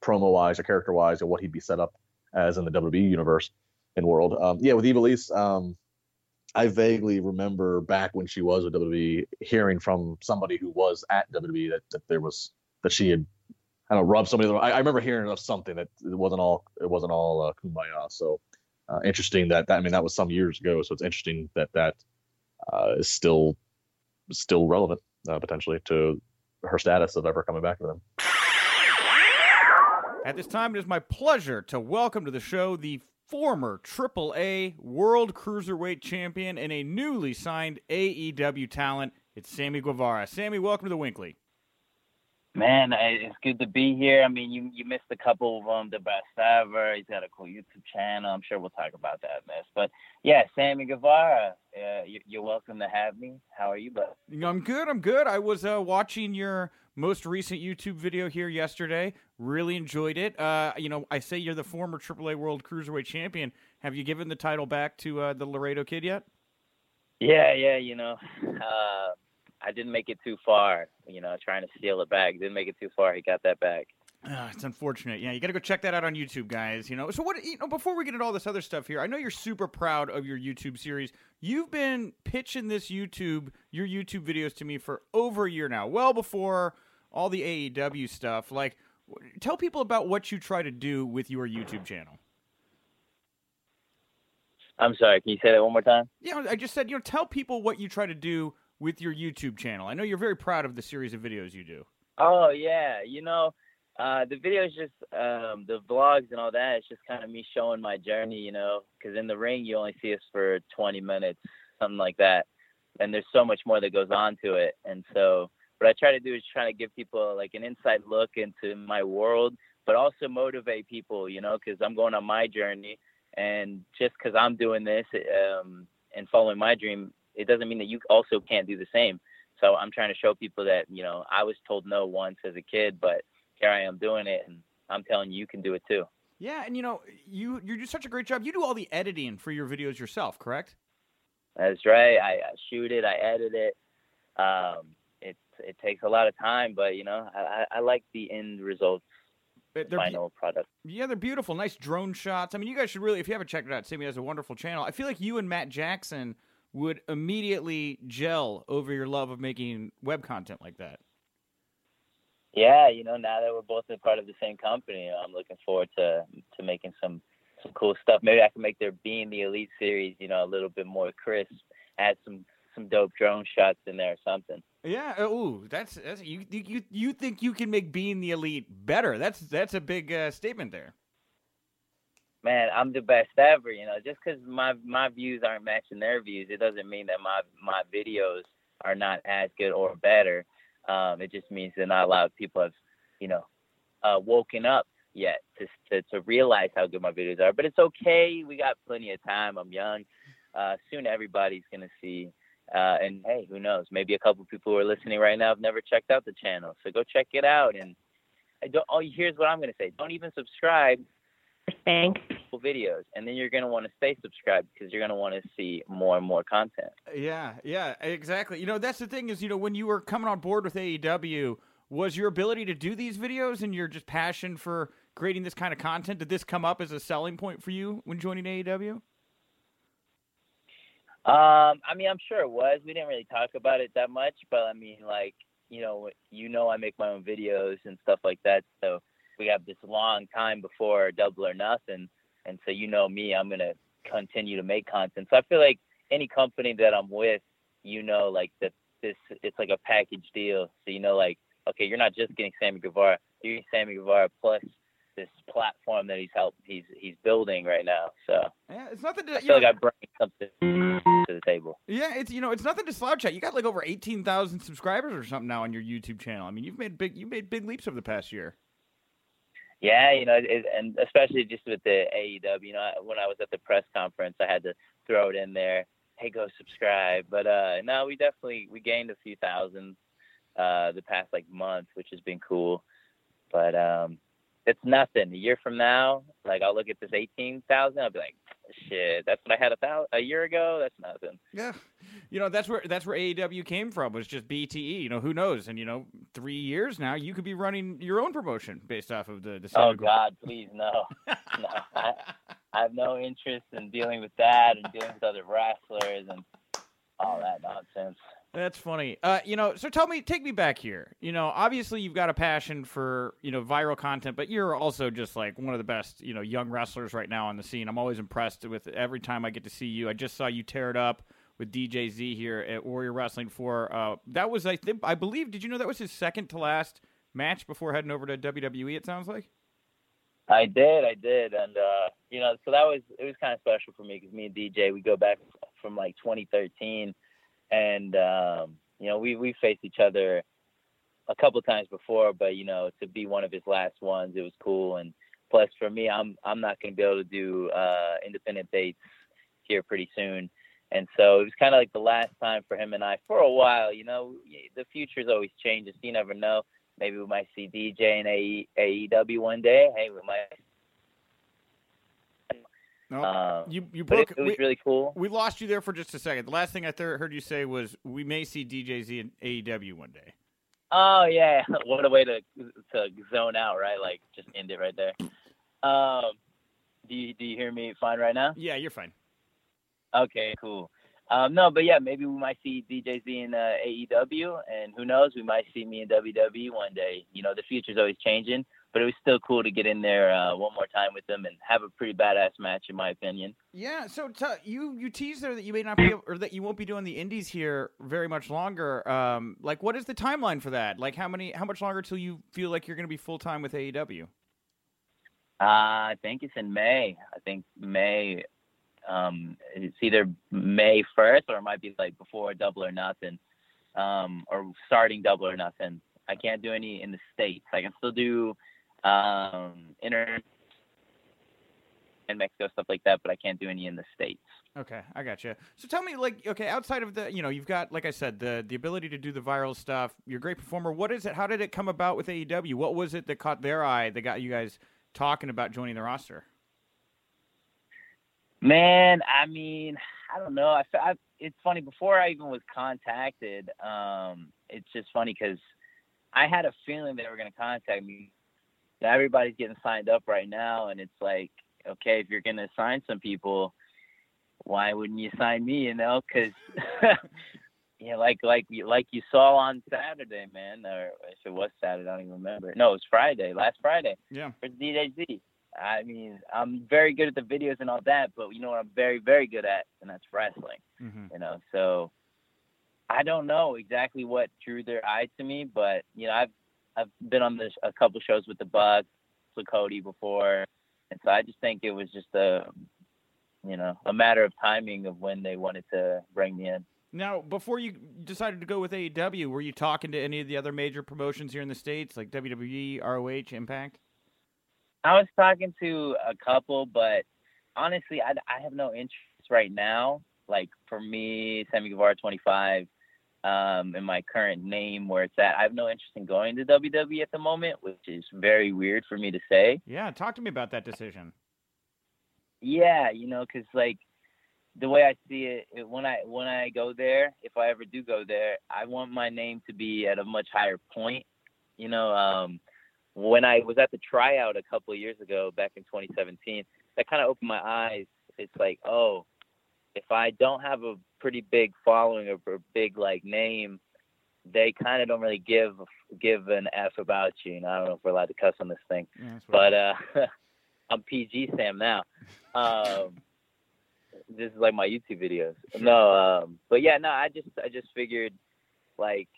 promo wise or character wise or what he'd be set up as in the WWE universe and world. Um, yeah, with Ivelisse, um, I vaguely remember back when she was with WWE, hearing from somebody who was at WWE that, that there was that she had kind of rub somebody. I, I remember hearing of something that it wasn't all it wasn't all uh, kumbaya. So uh, interesting that, that I mean that was some years ago. So it's interesting that that uh, is still still relevant uh, potentially to her status of ever coming back to them. At this time, it is my pleasure to welcome to the show the former AAA World Cruiserweight Champion and a newly signed AEW talent. It's Sammy Guevara. Sammy, welcome to the WINCLY. Man, it's good to be here. I mean, you you missed a couple of them. The best ever. He's got a cool YouTube channel. I'm sure we'll talk about that this. But yeah, Sammy Guevara, uh, you, are welcome to have me. How are you, bud? I'm good. I'm good. I was uh, watching your most recent YouTube video here yesterday. Really enjoyed it. Uh, you know, I say you're the former AAA World Cruiserweight Champion. Have you given the title back to uh, the Laredo Kid yet? Yeah, yeah. You know, [SIGHS] uh, I didn't make it too far. You know, trying to steal it back. Didn't make it too far. He got that back. Uh, it's unfortunate. Yeah, you got to go check that out on YouTube, guys. You know, so what? You know, before we get into all this other stuff here, I know you're super proud of your YouTube series. You've been pitching this YouTube, your YouTube videos to me for over a year now, well before all the AEW stuff. Like, tell people about what you try to do with your YouTube channel. I'm sorry. Can you say that one more time? Yeah, I just said, you know, tell people what you try to do with your YouTube channel? I know you're very proud of the series of videos you do. Oh yeah, you know, uh, the videos just um, the vlogs and all that. It's just kind of me showing my journey, you know, because in the ring you only see us for 20 minutes, something like that, and there's so much more that goes on to it. And so, what I try to do is try to give people like an inside look into my world, but also motivate people, you know, because I'm going on my journey, and just because I'm doing this um, and following my dream it doesn't mean that you also can't do the same. So I'm trying to show people that, you know, I was told no once as a kid, but here I am doing it and I'm telling you you can do it too. Yeah, and you know, you you do such a great job. You do all the editing for your videos yourself, correct? That's right. I, I shoot it, I edit it. Um, it it takes a lot of time, but you know, I, I like the end results they're final be- product. Yeah, they're beautiful. Nice drone shots. I mean, you guys should really, if you haven't checked it out, Sammy has a wonderful channel. I feel like you and Matt Jackson would immediately gel over your love of making web content like that. Yeah, you know, now that we're both a part of the same company, I'm looking forward to to making some some cool stuff. Maybe I can make their Being the Elite series, you know, a little bit more crisp. Add some some dope drone shots in there or something. Yeah. uh, Ooh, that's that's you you you think you can make being the elite better? That's that's a big uh, statement there. Man, I'm the best ever. You know, just because my my views aren't matching their views, it doesn't mean that my my videos are not as good or better. Um, it just means that not a lot of people have, you know, uh, woken up yet to, to to realize how good my videos are. But it's okay. We got plenty of time. I'm young. Uh, soon everybody's gonna see. Uh, and hey, who knows? Maybe a couple people who are listening right now have never checked out the channel, so go check it out. And I don't. Oh, here's what I'm gonna say: don't even subscribe. Thanks. Videos, and then you're gonna want to stay subscribed because you're gonna want to see more and more content. Yeah, yeah, exactly. You know, that's the thing is, you know, when you were coming on board with AEW, was your ability to do these videos and your just passion for creating this kind of content, did this come up as a selling point for you when joining AEW? Um, I mean, I'm sure it was. We didn't really talk about it that much, but I mean, like, you know, you know, I make my own videos and stuff like that. So we have this long time before Double or Nothing, and so you know me, I'm gonna continue to make content. So I feel like any company that I'm with, you know, like that this, it's like a package deal. So you know, like, okay, you're not just getting Sammy Guevara, you're getting Sammy Guevara plus this platform that he's helped, he's he's building right now. So Yeah, it's nothing to I you feel like I bring something to the table. Yeah, it's you know, it's nothing to slouch at. You got like over eighteen thousand subscribers or something now on your YouTube channel. I mean, you've made big you made big leaps over the past year. Yeah, you know, it, and especially just with the AEW, you know, when I was at the press conference, I had to throw it in there. Hey, go subscribe. But uh no, we definitely we gained a few thousand uh the past like month, which has been cool. But um it's nothing. A year from now, like I'll look at this eighteen thousand, I'll be like, shit, that's what I had a thou- a year ago. That's nothing. Yeah, you know that's where that's where AEW came from was just BTE. You know who knows? And you know, three years now, you could be running your own promotion based off of the. the Oh God, please no, [LAUGHS] no. I, I have no interest in dealing with that and dealing with other wrestlers and all that nonsense. That's funny. Uh, you know, so tell me, take me back here. You know, obviously you've got a passion for you know viral content, but you're also just like one of the best you know young wrestlers right now on the scene. I'm always impressed with every time I get to see you. I just saw you tear it up with DJ Z here at Warrior Wrestling for uh, that was I think I believe. Did you know that was his second to last match before heading over to WWE? It sounds like. I did, I did, and uh, you know, so that was it was kind of special for me because me and DJ we go back from like 2013, and um, you know we we faced each other a couple times before, but you know to be one of his last ones, it was cool. And plus for me, I'm I'm not going to be able to do uh, independent dates here pretty soon, and so it was kind of like the last time for him and I for a while. You know, the future's always changes. You never know. Maybe we might see DJ and AE, AEW one day. Hey, we might. No, Um, you you but it, broke. it was we, really cool. we lost you there for just a second. The last thing I th- heard you say was we may see DJZ Z in AEW one day. Oh yeah, [LAUGHS] what a way to to zone out, right? Like just end it right there. Um, do you do you hear me fine right now? Yeah, you're fine. Okay, cool. Um, no, but yeah, maybe we might see DJZ Z in uh, AEW, and who knows, we might see me in WWE one day. You know, the future's always changing, but it was still cool to get in there uh, one more time with them and have a pretty badass match, in my opinion. Yeah, so t- you you teased there that you may not be able, or that you won't be doing the indies here very much longer. Um, like, what is the timeline for that? Like, how many how much longer till you feel like you're going to be full time with AEW? Uh, I think it's in May. I think May. Um, it's either May first or it might be like before Double or Nothing, um, or starting Double or Nothing. I can't do any in the states. I can still do um, inter in Mexico stuff like that, but I can't do any in the states. Okay, I got you. So tell me, like, okay, outside of the, you know, you've got, like I said, the the ability to do the viral stuff. You're a great performer. What is it? How did it come about with AEW? What was it that caught their eye that got you guys talking about joining the roster? Man, I mean, I don't know. I, I it's funny before I even was contacted. Um, it's just funny because I had a feeling they were going to contact me. Everybody's getting signed up right now, and it's like, okay, if you're going to sign some people, why wouldn't you sign me? You know, because [LAUGHS] you know, like like you like you saw on Saturday, man, or if it was Saturday, I don't even remember. No, it was Friday, last Friday. Yeah. For DJZ. I mean, I'm very good at the videos and all that, but you know what I'm very very good at, and that's wrestling. Mm-hmm. You know, so I don't know exactly what drew their eye to me, but you know, I've I've been on this a couple shows with the Bucks, with Cody before, and so I just think it was just a you know a matter of timing of when they wanted to bring me in. Now, before you decided to go with AEW, were you talking to any of the other major promotions here in the states, like WWE, ROH, Impact? I was talking to a couple, but honestly, I, I have no interest right now. Like for me, Sammy Guevara 25, um, in my current name where it's at, I have no interest in going to WWE at the moment, which is very weird for me to say. Yeah, talk to me about that decision. Yeah, you know, because like the way I see it, it, when I when I go there, if I ever do go there, I want my name to be at a much higher point. You know, um, when I was at the tryout a couple of years ago, back in 2017, that kind of opened my eyes. It's like, oh, if I don't have a pretty big following or a big like name, they kind of don't really give give an f about you. And I don't know if we're allowed to cuss on this thing, Yeah, but uh, [LAUGHS] I'm PG Sam now. Um, this is like my YouTube videos. No, um, but yeah, no, I just I just figured like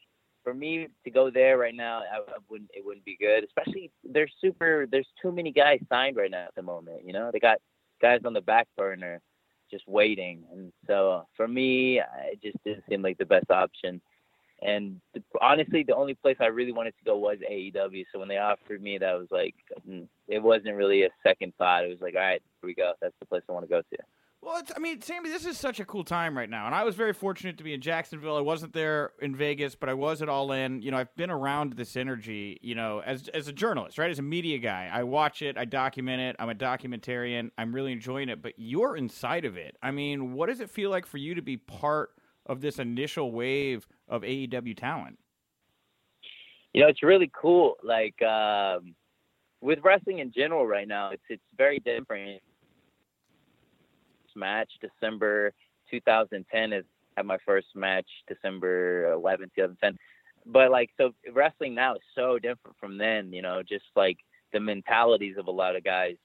for me to go there right now, I, I wouldn't it wouldn't be good. Especially there's super there's too many guys signed right now at the moment. You know, they got guys on the back burner just waiting, and so uh, for me, it just didn't seem like the best option. And th- honestly, the only place I really wanted to go was AEW. So when they offered me, that was like, mm, it wasn't really a second thought. It was like, all right, here we go. That's the place I want to go to. Well, I mean, Sammy, this is such a cool time right now, and I was very fortunate to be in Jacksonville. I wasn't there in Vegas, but I was at All In. You know, I've been around this energy. You know, as as a journalist, right? As a media guy, I watch it, I document it. I'm a documentarian. I'm really enjoying it. But you're inside of it. I mean, what does it feel like for you to be part of this initial wave of AEW talent? you know, it's really cool. Like um, with wrestling in general right now, it's it's very different. Match December 2010 is had my first match December 11, 2010. But like, so wrestling now is so different from then. You know, just like the mentalities of a lot of guys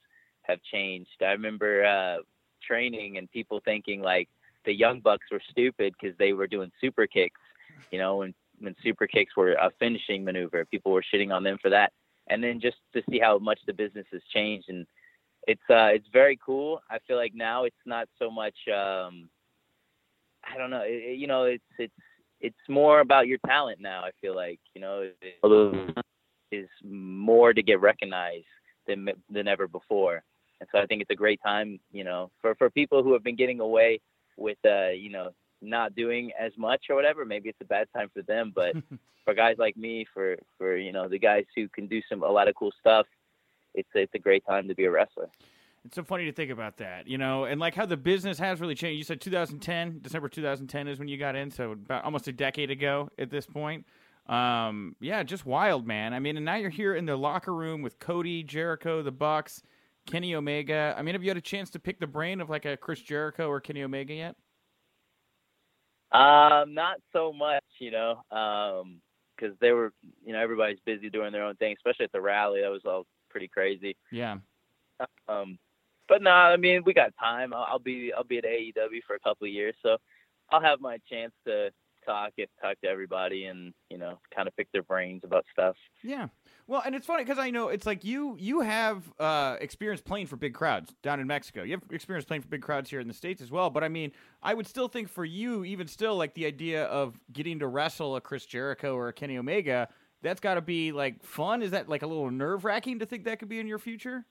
have changed. I remember uh, training and people thinking like the young bucks were stupid because they were doing super kicks. You know, when when super kicks were a finishing maneuver. People were shitting on them for that. And then just to see how much the business has changed and it's uh it's very cool. I feel like now it's not so much um I don't know, it, you know, it's it's it's more about your talent now, I feel like, you know, it, it is more to get recognized than than ever before. And so I think it's a great time, you know, for for people who have been getting away with uh, you know, not doing as much or whatever, maybe it's a bad time for them, but [LAUGHS] for guys like me, for for you know the guys who can do some a lot of cool stuff, it's it's a great time to be a wrestler. It's so funny to think about that, you know, and like how the business has really changed. You said 2010, December 2010 is when you got in, so about almost a decade ago at this point. Um, yeah, just wild, man. I mean, and now you're here in the locker room with Cody, Jericho, the Bucks, Kenny Omega. I mean, have you had a chance to pick the brain of like a Chris Jericho or Kenny Omega yet? Um, not so much, you know, um, because they were, you know, everybody's busy doing their own thing, especially at the rally. That was all pretty crazy. Yeah. Um, but no, I mean, we got time. I'll, I'll be I'll be at AEW for a couple of years, so I'll have my chance to talk it talk to everybody and you know kind of pick their brains about stuff. Yeah. Well, and it's funny because I know it's like you you have uh, experience playing for big crowds down in Mexico. You have experience playing for big crowds here in the states as well. But I mean, I would still think for you, even still, like the idea of getting to wrestle a Chris Jericho or a Kenny Omega, that's got to be like fun. Is that like a little nerve wracking to think that could be in your future?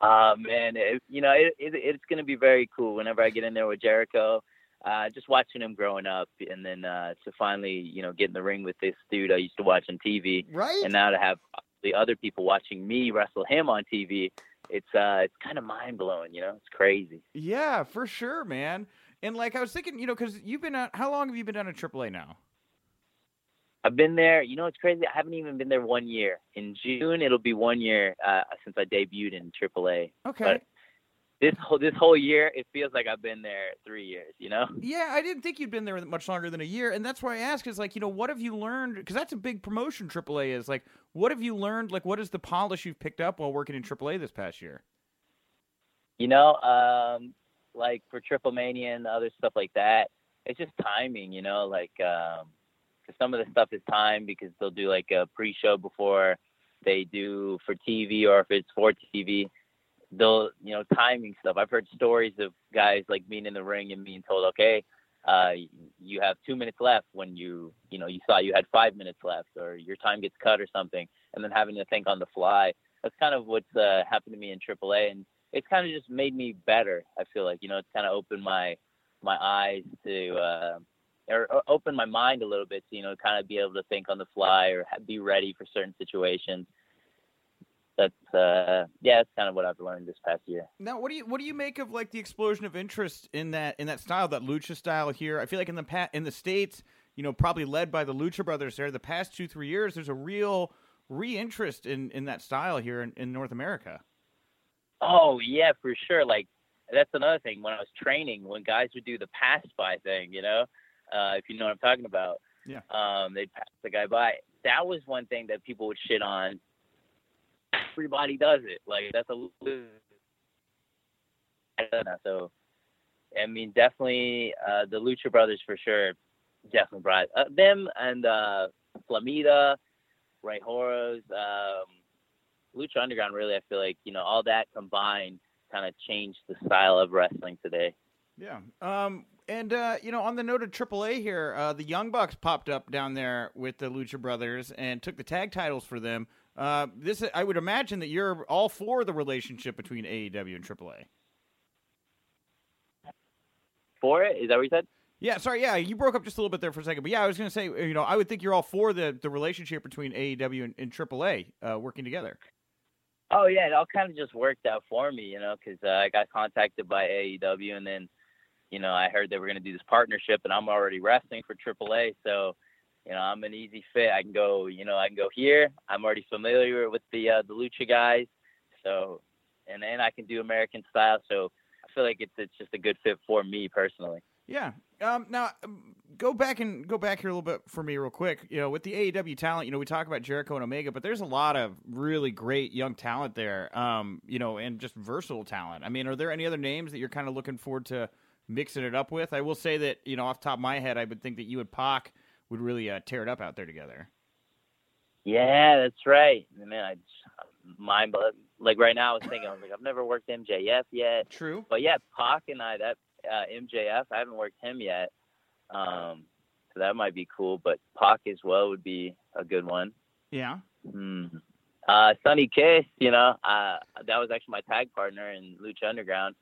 Uh, man, it, you know, it, it, it's going to be very cool whenever I get in there with Jericho. Uh, just watching him growing up, and then uh, to finally, you know, get in the ring with this dude I used to watch on TV, Right. and now to have the other people watching me wrestle him on TV, it's uh, it's kind of mind blowing. You know, it's crazy. yeah, for sure, man. And like I was thinking, you know, because you've been out. How long have you been down at AAA now? I've been there. You know, it's crazy. I haven't even been there one year. In June, it'll be one year uh, since I debuted in AAA. Okay. But this whole this whole year, it feels like I've been there three years. You know? Yeah, I didn't think you'd been there much longer than a year, and that's why I ask. Is like, you know, what have you learned? Because that's a big promotion. AAA is like, what have you learned? Like, what is the polish you've picked up while working in AAA this past year? You know, um, like for Triple Mania and other stuff like that, it's just timing. You know, like um, cause some of the stuff is timed because they'll do like a pre-show before they do for TV, or if it's for TV they'll you know timing stuff. I've heard stories of guys like being in the ring and being told, okay, uh, you have two minutes left when you you know you thought you had five minutes left, or your time gets cut or something, and then having to think on the fly. That's kind of what's uh, happened to me in AAA, and it's kind of just made me better. I feel like you know it's kind of opened my my eyes to. Uh, or, or open my mind a little bit to you know kind of be able to think on the fly or be ready for certain situations that's uh, yeah, that's kind of what I've learned this past year. Now, what do you what do you make of like the explosion of interest in that in that style, that lucha style here? I feel like in the pa- in the states, you know, probably led by the Lucha Brothers there, the past two three years, there's a real re-interest in in that style here in, in North America. Oh yeah, for sure. Like that's another thing. When I was training, when guys would do the pass by thing, you know, uh, if you know what I'm talking about, yeah, um, they'd pass the guy by. That was one thing that people would shit on everybody does it. Like that's a so. I mean, definitely uh, the Lucha Brothers for sure. Definitely brought uh, them and uh, Flamita, Rey Horus, um, Lucha Underground. Really, I feel like you know all that combined kind of changed the style of wrestling today. Yeah. Um, and uh, you know, on the note of AAA here, uh, the Young Bucks popped up down there with the Lucha Brothers and took the tag titles for them. Uh, this I would imagine that you're all for the relationship between AEW and AAA. For it is that what you said? Yeah, sorry. Yeah, you broke up just a little bit there for a second, but yeah, I was going to say, you know, I would think you're all for the the relationship between AEW and, and AAA uh, working together. Oh yeah, it all kind of just worked out for me, you know, because uh, I got contacted by AEW, and then, you know, I heard they were going to do this partnership, and I'm already wrestling for AAA, so you know, I'm an easy fit. I can go, you know, I can go here. I'm already familiar with the uh, the lucha guys, so and then I can do American style. So I feel like it's it's just a good fit for me personally. Yeah. Um, now um, go back and go back here a little bit for me real quick. You know, with the AEW talent, you know, we talk about Jericho and Omega, but there's a lot of really great young talent there. Um, you know, and just versatile talent. I mean, are there any other names that you're kind of looking forward to mixing it up with? I will say that you know, off top of my head, I would think that you and Pac would really uh, tear it up out there together. Yeah, that's right. Man, I mind like right now I was thinking I was like I've never worked MJF yet. True. But yeah, Pac and I that uh, MJF I haven't worked him yet. Um, so that might be cool. But Pac as well would be a good one. Yeah. Mm. Uh, Sonny Kiss, you know, uh, that was actually my tag partner in Lucha Underground,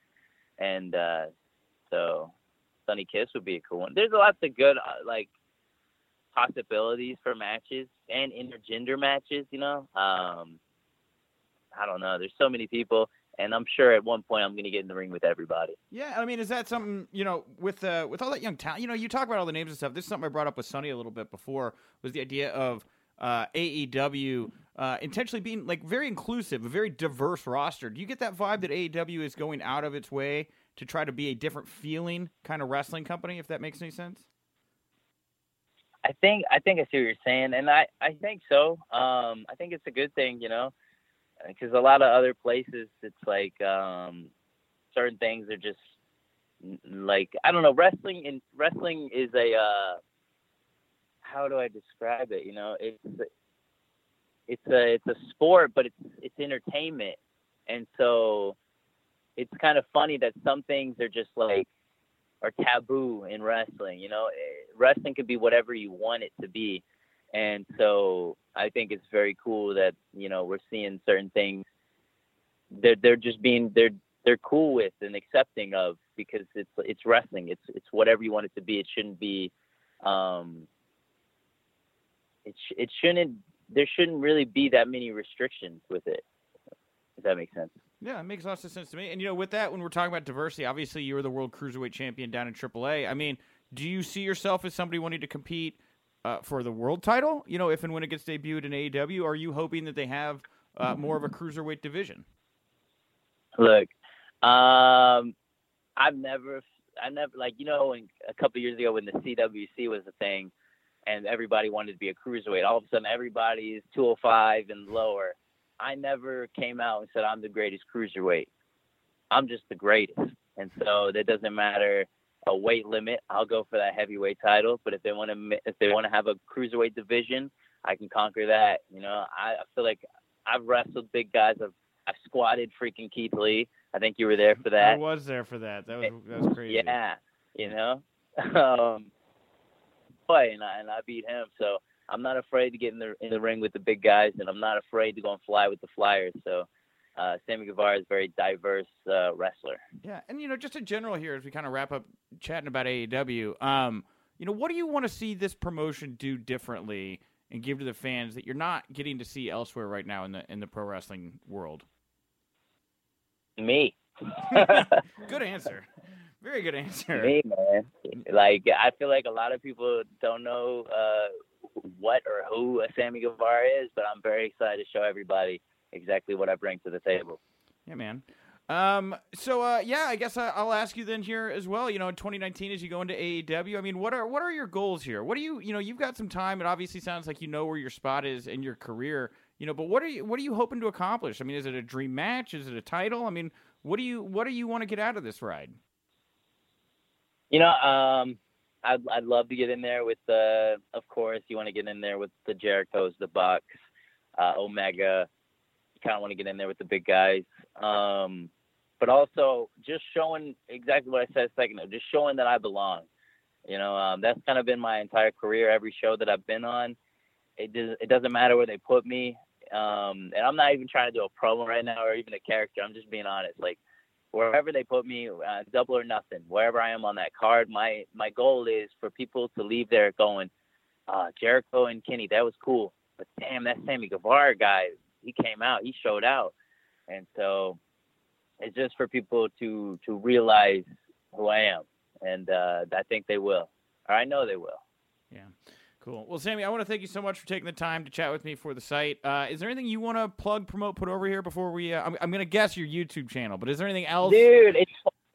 and uh, so Sonny Kiss would be a cool one. There's lots of good uh, like possibilities for matches and intergender matches. You know, um, I don't know. There's so many people, and I'm sure at one point I'm going to get in the ring with everybody. Yeah, I mean, is that something you know with uh, with all that young talent? You know, you talk about all the names and stuff. This is something I brought up with Sonny a little bit before. Was the idea of uh, AEW uh, intentionally being like very inclusive, a very diverse roster. Do you get that vibe that AEW is going out of its way to try to be a different feeling kind of wrestling company? If that makes any sense. I think I think I see what you're saying, and I I think so. Um, I think it's a good thing, you know, because a lot of other places it's like um, certain things are just like I don't know. Wrestling in wrestling is a uh, how do I describe it? You know, it's it's a it's a sport, but it's it's entertainment, and so it's kind of funny that some things are just like are taboo in wrestling. You know, eh, wrestling could be whatever you want it to be, and so I think it's very cool that you know we're seeing certain things. They're they're just being they're they're cool with and accepting of because it's it's wrestling. It's it's whatever you want it to be. It shouldn't be. Um, it sh- it shouldn't there shouldn't really be that many restrictions with it. If that makes sense. Yeah, it makes lots of sense to me. And you know, with that, when we're talking about diversity, obviously you were the world cruiserweight champion down in AAA. I mean, do you see yourself as somebody wanting to compete uh, for the world title? You know, if and when it gets debuted in AEW, are you hoping that they have uh, more of a cruiserweight division? Look, Um, I've never, I never like you know, a couple years ago when the CWC was a thing, and everybody wanted to be a cruiserweight. All of a sudden, everybody's 205 and lower. I never came out and said I'm the greatest cruiserweight. I'm just the greatest, and so that doesn't matter a weight limit. I'll go for that heavyweight title. But if they want to, if they want to have a cruiserweight division, I can conquer that. You know, I, I feel like I've wrestled big guys. I've I've squatted freaking Keith Lee. I think you were there for that. I was there for that. That was that was crazy. Yeah, you know. [LAUGHS] um, boy, and I and I beat him. So I'm not afraid to get in the in the ring with the big guys, and I'm not afraid to go and fly with the flyers. So. Uh, Sammy Guevara is a very diverse uh, wrestler. Yeah, and you know, just in general here, as we kind of wrap up chatting about AEW, um, you know, what do you want to see this promotion do differently and give to the fans that you're not getting to see elsewhere right now in the in the pro wrestling world? Me. [LAUGHS] good answer. Very good answer. Me, man. Like I feel like a lot of people don't know uh, what or who a Sammy Guevara is, but I'm very excited to show everybody exactly what I bring to the table. Yeah, man. Um, so uh, yeah, I guess I, will ask you then here as well. You know, in 2019, as you go into AEW, I mean, what are what are your goals here? What do you you know you've got some time. It obviously sounds like you know where your spot is in your career. You know, but what are you what are you hoping to accomplish? I mean, is it a dream match? Is it a title? I mean, what do you what do you want to get out of this ride? You know, um, I'd I'd love to get in there with the. Of course, you want to get in there with the Jericho's, the Bucks, uh, Omega. You kind of want to get in there with the big guys. Um, but also just showing exactly what I said a second ago, just showing that I belong. You know, um, that's kind of been my entire career. Every show that I've been on, it does, it doesn't matter where they put me. Um, and I'm not even trying to do a promo right now or even a character. I'm just being honest. Like wherever they put me, uh, double or nothing. Wherever I am on that card, my my goal is for people to leave there going, uh, Jericho and Kenny, that was cool. But damn, that Sammy Guevara guy, he came out, he showed out, and so it's just for people to to realize who I am, and uh, I think they will, or I know they will. Yeah. Cool. Well, Sammy, I want to thank you so much for taking the time to chat with me for the site. Uh, is there anything you want to plug, promote, put over here before we? Uh, I'm, I'm going to guess your YouTube channel, but is there anything else? Dude, it's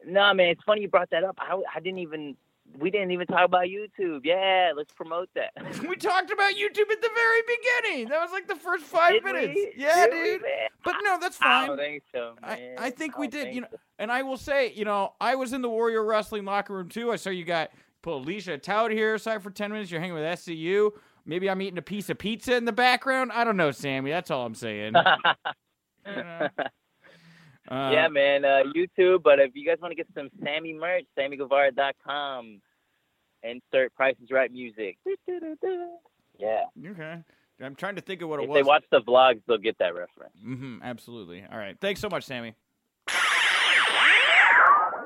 no man. It's funny you brought that up. I, I didn't even we didn't even talk about YouTube. Yeah, let's promote that. [LAUGHS] we talked about YouTube at the very beginning. That was like the first five did minutes. We? Yeah, did dude. We, but no, that's fine. I don't think so. I, I, think I we did. think You know, so. and I will say, you know, I was in the Warrior Wrestling locker room too. I saw you got put Alicia Tout here aside for ten minutes. You're hanging with SCU. Maybe I'm eating a piece of pizza in the background. I don't know, Sammy. That's all I'm saying. [LAUGHS] You know? [LAUGHS] Uh, yeah, man. Uh, YouTube. But if you guys want to get some Sammy merch, SammyGuevara.com. Insert Prices Right music. [LAUGHS] Yeah. Okay. I'm trying to think of what it was. If they watch the vlogs, they'll get that reference. Mm-hmm, absolutely. All right. Thanks so much, Sammy.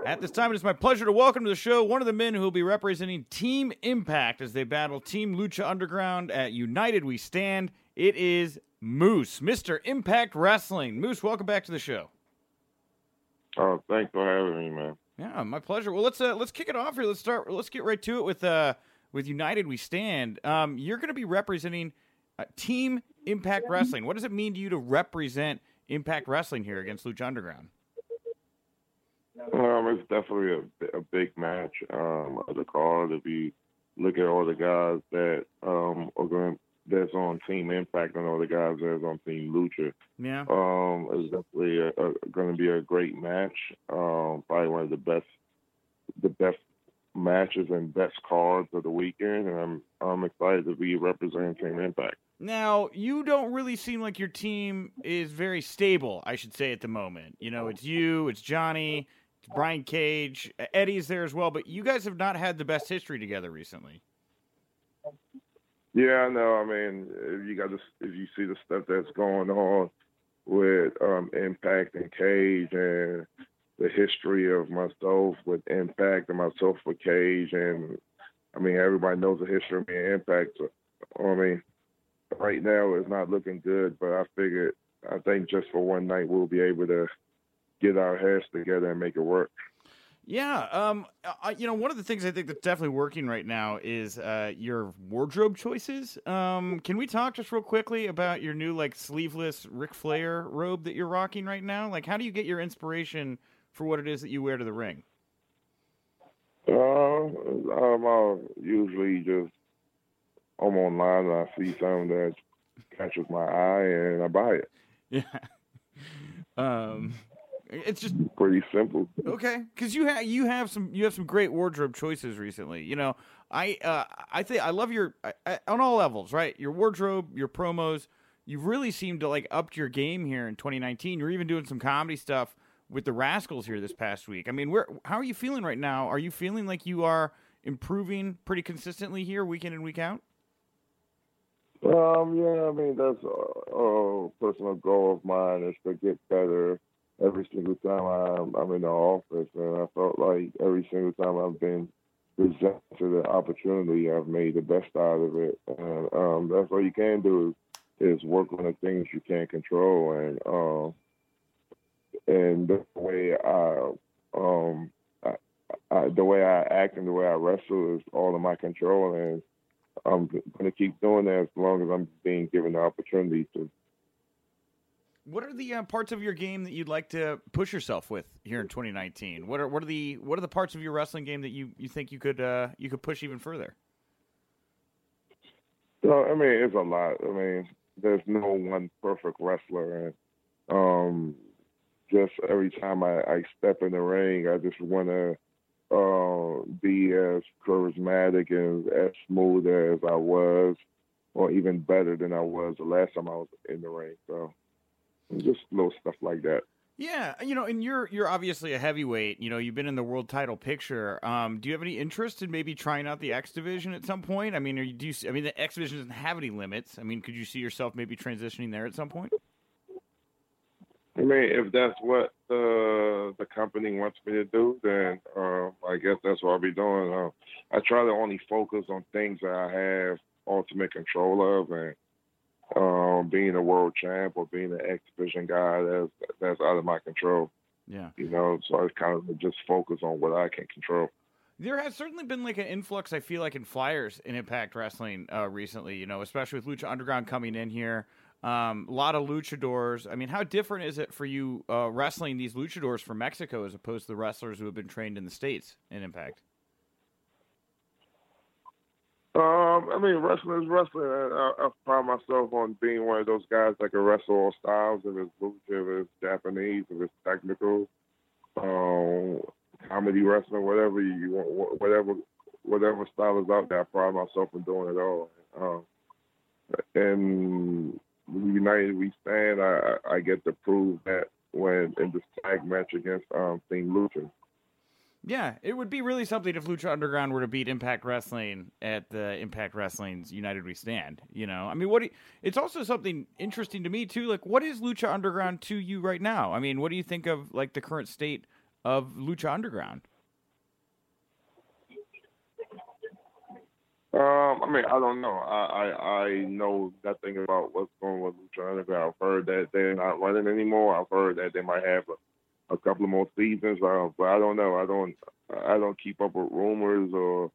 At this time, it is my pleasure to welcome to the show one of the men who will be representing Team Impact as they battle Team Lucha Underground at United We Stand. It is Moose, Mr. Impact Wrestling. Moose, welcome back to the show. Oh, thanks for having me, man. Yeah, my pleasure. Well, let's uh, let's kick it off here. Let's start. Let's get right to it with uh with United We Stand. Um, you're going to be representing uh, Team Impact Wrestling. What does it mean to you to represent Impact Wrestling here against Lucha Underground? Um, it's definitely a, a big match um, of the card. If you look at all the guys that um, are going that's on Team Impact and all the guys that's on Team Lucha, Yeah. um, it's definitely going to be a great match. Um, probably one of the best, the best matches and best cards of the weekend, and I'm I'm excited to be representing Team Impact. Now, you don't really seem like your team is very stable, I should say, at the moment. You know, it's you, it's Johnny, Brian Cage, Eddie's there as well, but you guys have not had the best history together recently. Yeah, I know. I mean, if you got to, if you see the stuff that's going on with um, Impact and Cage, and the history of myself with Impact and myself with Cage, and I mean, everybody knows the history of me and Impact. So, I mean, right now it's not looking good, but I figured, I think just for one night we'll be able to get our heads together and make it work. Yeah, um, I, you know, one of the things I think that's definitely working right now is uh, your wardrobe choices. Um, can we talk just real quickly about your new like sleeveless Ric Flair robe that you're rocking right now? Like, how do you get your inspiration for what it is that you wear to the ring? Uh, um, I'll usually just I'm online and I see something that catches my eye and I buy it. [LAUGHS] Yeah. Um, it's just Pretty simple. Okay, because you have you have some you have some great wardrobe choices recently. You know, I uh, I think I love your I, on all levels, right? Your wardrobe, your promos. You really seem to like upped your game here in 2019. You're even doing some comedy stuff with the Rascals here this past week. I mean, where how are you feeling right now? Are you feeling like you are improving pretty consistently here, week in and week out? Um, yeah, I mean that's a, a personal goal of mine is to get better every single time I'm, I'm in the office, and I felt like every single time I've been presented the opportunity, I've made the best out of it, and um, that's all you can do is, is work on the things you can't control, and um, and the way I um I, I, the way I act and the way I wrestle is all in my control, and I'm going to keep doing that as long as I'm being given the opportunity to. What are the uh, parts of your game that you'd like to push yourself with here in 2019? What are what are the what are the parts of your wrestling game that you, you think you could uh, you could push even further? So, I mean, it's a lot. I mean, there's no one perfect wrestler, and um, just every time I, I step in the ring, I just want to uh, be as charismatic and as smooth as I was, or even better than I was the last time I was in the ring. So just little stuff like that. Yeah, you know, and you're you're obviously a heavyweight. You know, you've been in the world title picture. Um, do you have any interest in maybe trying out the X division at some point? I mean, are you do? You, I mean, the X division doesn't have any limits. I mean, could you see yourself maybe transitioning there at some point? I mean, if that's what the the company wants me to do, then uh, I guess that's what I'll be doing. Uh, I try to only focus on things that I have ultimate control of, and um, being a world champ or being an X division guy, that's that's out of my control. Yeah, you know, so I kind of just focus on what I can control. There has certainly been like an influx. I feel like in flyers in Impact Wrestling uh, recently. You know, especially with Lucha Underground coming in here. Um, a lot of luchadors. I mean, how different is it for you uh, wrestling these luchadors from Mexico as opposed to the wrestlers who have been trained in the states in Impact? Um, I mean, wrestling is wrestling. I, I, pride myself on being one of those guys that can wrestle all styles. If it's lucha, if it's Japanese, if it's technical, um, comedy wrestling, whatever you want, whatever whatever style is out there. I pride myself in doing it all. Um, and United We Stand, I, I get to prove that when in this tag match against um, Team Lucha. Yeah, it would be really something if Lucha Underground were to beat Impact Wrestling at the Impact Wrestling's United We Stand. You know, I mean, what? You, it's also something interesting to me too. Like, what is Lucha Underground to you right now? I mean, what do you think of like the current state of Lucha Underground? Um, I mean, I don't know. I, I I know nothing about what's going on with Lucha Underground. I've heard that they're not running anymore. I've heard that they might have a, a couple of more seasons, uh, but I don't know. I don't I don't keep up with rumors or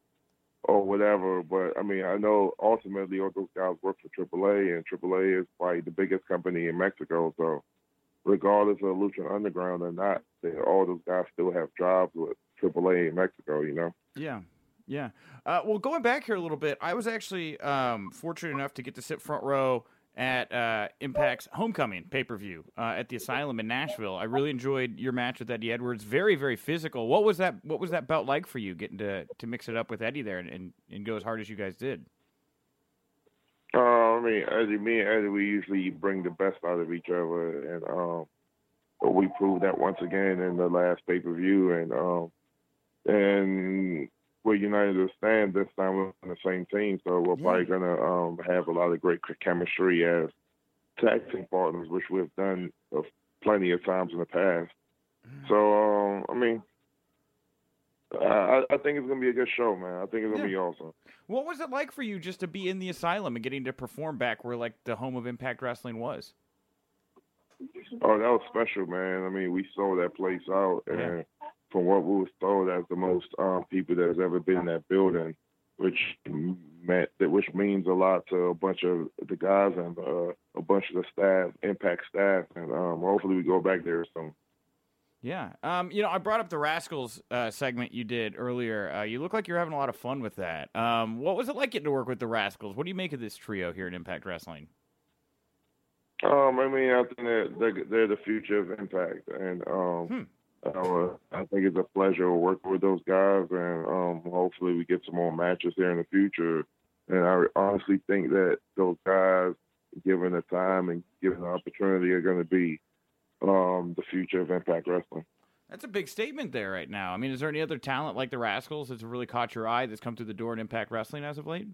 or whatever. But I mean, I know ultimately all those guys work for AAA, and AAA is probably the biggest company in Mexico. So regardless of Lucha Underground or not, they, all those guys still have jobs with AAA in Mexico. You know. Yeah, yeah. Uh, well, going back here a little bit, I was actually um, fortunate enough to get to sit front row at uh, Impact's Homecoming pay per view uh, at the Asylum in Nashville. I really enjoyed your match with Eddie Edwards. Very, very physical. What was that? What was that belt like for you, getting to to mix it up with Eddie there and, and, and go as hard as you guys did? Uh, I mean, Eddie, me and Eddie, we usually bring the best out of each other, and um, we proved that once again in the last pay per view, and um, and we're united to stand this time we're on the same team, so we're probably gonna um, have a lot of great chemistry as taxing partners, which we've done uh, plenty of times in the past. Mm. So um, I mean, I, I, think it's gonna be a good show, man. I think it's gonna yeah. be awesome. What was it like for you just to be in the asylum and getting to perform back where like the home of Impact Wrestling was? Oh, that was special, man. I mean, we sold that place out, and yeah from what we was told as the most um, people that has ever been in that building, which meant that which means a lot to a bunch of the guys and uh, a bunch of the staff, Impact staff, and um, hopefully we go back there soon. Yeah. Um, you know, I brought up the Rascals uh, segment you did earlier. Uh, you look like you're having a lot of fun with that. Um, what was it like getting to work with the Rascals? What do you make of this trio here in Impact Wrestling? Um, I mean, I think they're, they're, they're the future of Impact, and um, Hmm. Uh, I think it's a pleasure working with those guys, and um, hopefully we get some more matches here in the future. And I honestly think that those guys, given the time and given the opportunity, are going to be um, the future of Impact Wrestling. That's a big statement there right now. I mean, is there any other talent like the Rascals that's really caught your eye that's come through the door in Impact Wrestling as of late?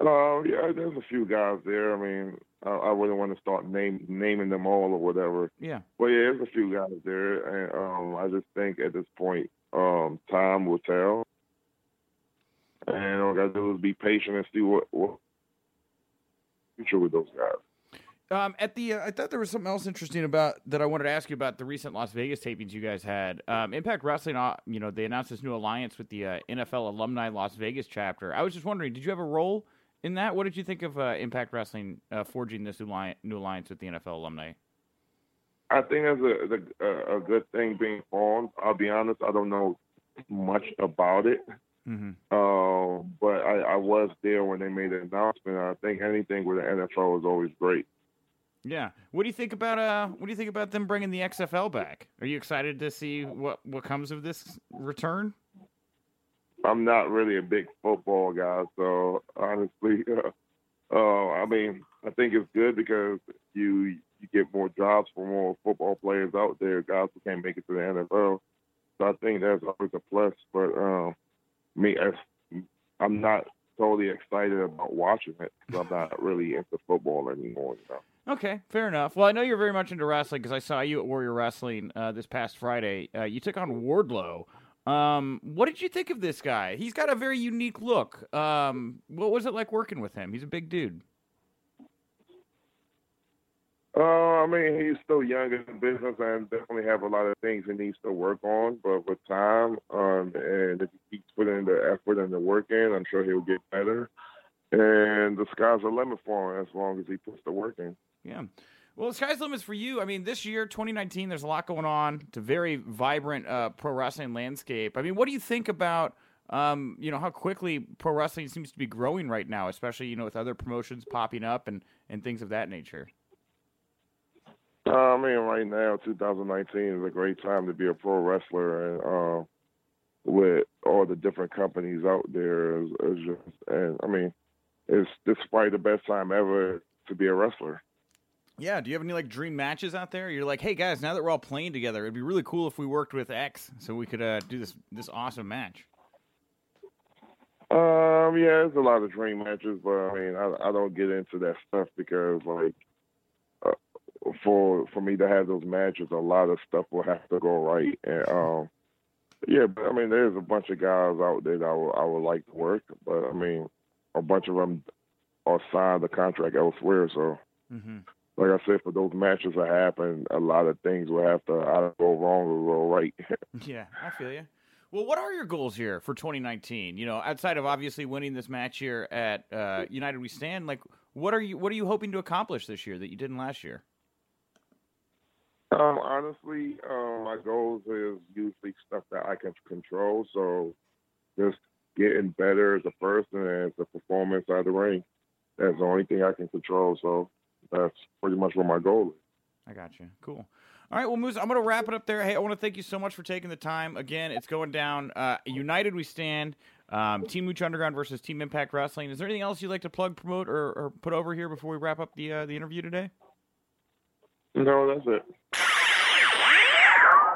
Uh, yeah, there's a few guys there. I mean, I, I wouldn't want to start name, naming them all or whatever. Yeah. Well, yeah, there's a few guys there, and um, I just think at this point, um, time will tell. And all I gotta do is be patient and see what what future with those guys. Um, at the, uh, I thought there was something else interesting about that I wanted to ask you about the recent Las Vegas tapings you guys had. Um, Impact Wrestling, uh, you know, they announced this new alliance with the uh, NFL Alumni Las Vegas chapter. I was just wondering, did you have a role in that? What did you think of uh, Impact Wrestling uh, forging this new, li- new alliance with the NFL alumni? I think that's a, a a good thing being formed. I'll be honest, I don't know much about it. Mm-hmm. Uh, but I, I was there when they made the announcement. I think anything with the NFL is always great. Yeah. What do you think about uh? What do you think about them bringing the XFL back? Are you excited to see what what comes of this return? I'm not really a big football guy, so honestly, [LAUGHS] uh, uh, I mean, I think it's good because you you get more jobs for more football players out there, guys who can't make it to the NFL. So I think that's always a plus. But um, me, I'm not totally excited about watching it because I'm not really into football anymore. You know? Okay, fair enough. Well, I know you're very much into wrestling because I saw you at Warrior Wrestling uh, this past Friday. Uh, you took on Wardlow. Um, what did you think of this guy? He's got a very unique look. Um, what was it like working with him? He's a big dude. Uh, I mean, he's still young in the business and definitely have a lot of things he needs to work on. But with time, um, and if he keeps putting the effort and the work in, I'm sure he'll get better. And the sky's the limit for him as long as he puts the work in. Yeah. Well, sky's the limit for you. I mean, this year, 2019, there's a lot going on. It's a very vibrant uh, pro wrestling landscape. I mean, what do you think about, um, you know, how quickly pro wrestling seems to be growing right now, especially, you know, with other promotions popping up and, and things of that nature? Uh, I mean, right now, 2019 is a great time to be a pro wrestler, and uh, with all the different companies out there, is, just, and I mean, it's this is probably the best time ever to be a wrestler. Yeah. Do you have any like dream matches out there? You're like, hey guys, now that we're all playing together, it'd be really cool if we worked with X so we could uh, do this this awesome match. Um, yeah, there's a lot of dream matches, but I mean, I, I don't get into that stuff because like, uh, for for me to have those matches, a lot of stuff will have to go right, and um, yeah, but I mean, there's a bunch of guys out there that I would, I would like to work, but I mean, a bunch of them are signed the contract elsewhere, so. Mm-hmm. Like I said, for those matches to happen, a lot of things will have to either go wrong or go right. [LAUGHS] Yeah, I feel you. Well, what are your goals here for 2019? You know, outside of obviously winning this match here at uh, United We Stand, like what are you what are you hoping to accomplish this year that you didn't last year? Um, honestly, um, my goals is usually stuff that I can control. So just getting better as a person and as a performance out of the ring. That's the only thing I can control. So that's pretty much what my goal is. I got you. Cool. All right, well, Moose, I'm going to wrap it up there. Hey, I want to thank you so much for taking the time. Again, it's going down. Uh, United We Stand. Um, Team Lucha Underground versus Team Impact Wrestling. Is there anything else you'd like to plug, promote, or, or put over here before we wrap up the uh, the interview today? No, that's it.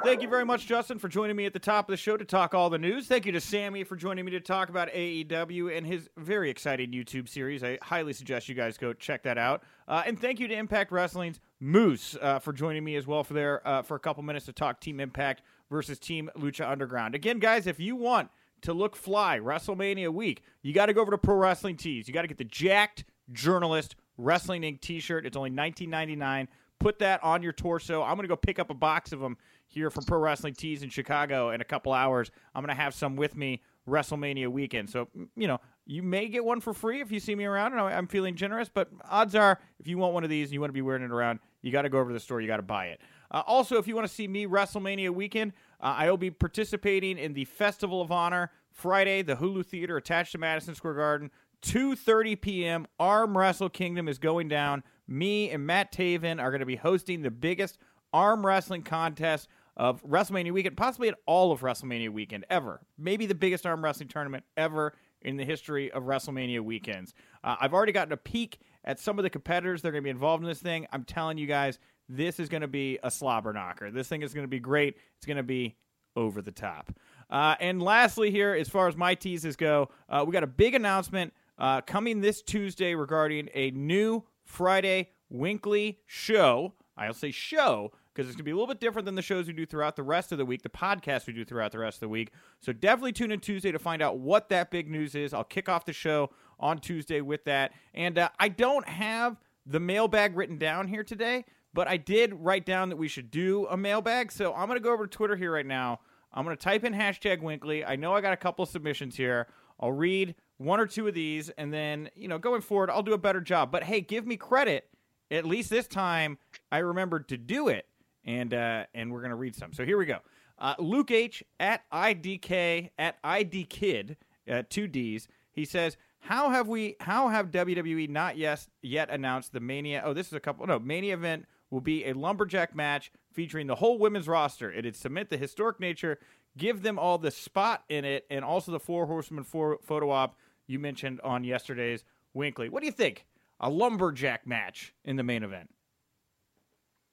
Thank you very much, Justin, for joining me at the top of the show to talk all the news. Thank you to Sammy for joining me to talk about AEW and his very exciting YouTube series. I highly suggest you guys go check that out. Uh, and thank you to Impact Wrestling's Moose uh, for joining me as well for there uh, for a couple minutes to talk Team Impact versus Team Lucha Underground. Again, guys, if you want to look fly WrestleMania week, you got to go over to Pro Wrestling Tees. You got to get the Jacked Journalist Wrestling Inc. T-shirt. It's only nineteen ninety nine. Put that on your torso. I'm gonna go pick up a box of them here from Pro Wrestling Tees in Chicago in a couple hours. I'm gonna have some with me WrestleMania weekend. So you know you may get one for free if you see me around, and I'm feeling generous. But odds are, if you want one of these and you want to be wearing it around, you got to go over to the store. You got to buy it. Uh, also, if you want to see me WrestleMania weekend, uh, I will be participating in the Festival of Honor Friday, the Hulu Theater attached to Madison Square Garden. 2:30 p.m. Arm Wrestle Kingdom is going down. Me and Matt Taven are going to be hosting the biggest arm wrestling contest of WrestleMania weekend, possibly at all of WrestleMania weekend ever. Maybe the biggest arm wrestling tournament ever in the history of WrestleMania weekends. Uh, I've already gotten a peek at some of the competitors that are going to be involved in this thing. I'm telling you guys, this is going to be a slobber knocker. This thing is going to be great. It's going to be over the top. Uh, and lastly, here, as far as my teases go, uh, we got a big announcement uh, coming this Tuesday regarding a new Friday WINCLY show. I'll say show because it's going to be a little bit different than the shows we do throughout the rest of the week, the podcast we do throughout the rest of the week. So definitely tune in Tuesday to find out what that big news is. I'll kick off the show on Tuesday with that. And uh, I don't have the mailbag written down here today, but I did write down that we should do a mailbag. So I'm going to go over to Twitter here right now. I'm going to type in hashtag WINCLY. I know I got a couple submissions here. I'll read one or two of these, and then, you know, going forward, I'll do a better job. But hey, give me credit. At least this time, I remembered to do it and uh, and we're gonna read some. So here we go. Uh, Luke H at IDK at IDKid uh, two D's. He says, "How have we? How have WWE not yet yet announced the Mania? Oh, this is a couple. No, Mania event will be a lumberjack match featuring the whole women's roster. It'd cement the historic nature, give them all the spot in it, and also the four horsemen photo op you mentioned on yesterday's WINCLY. What do you think? A lumberjack match in the main event."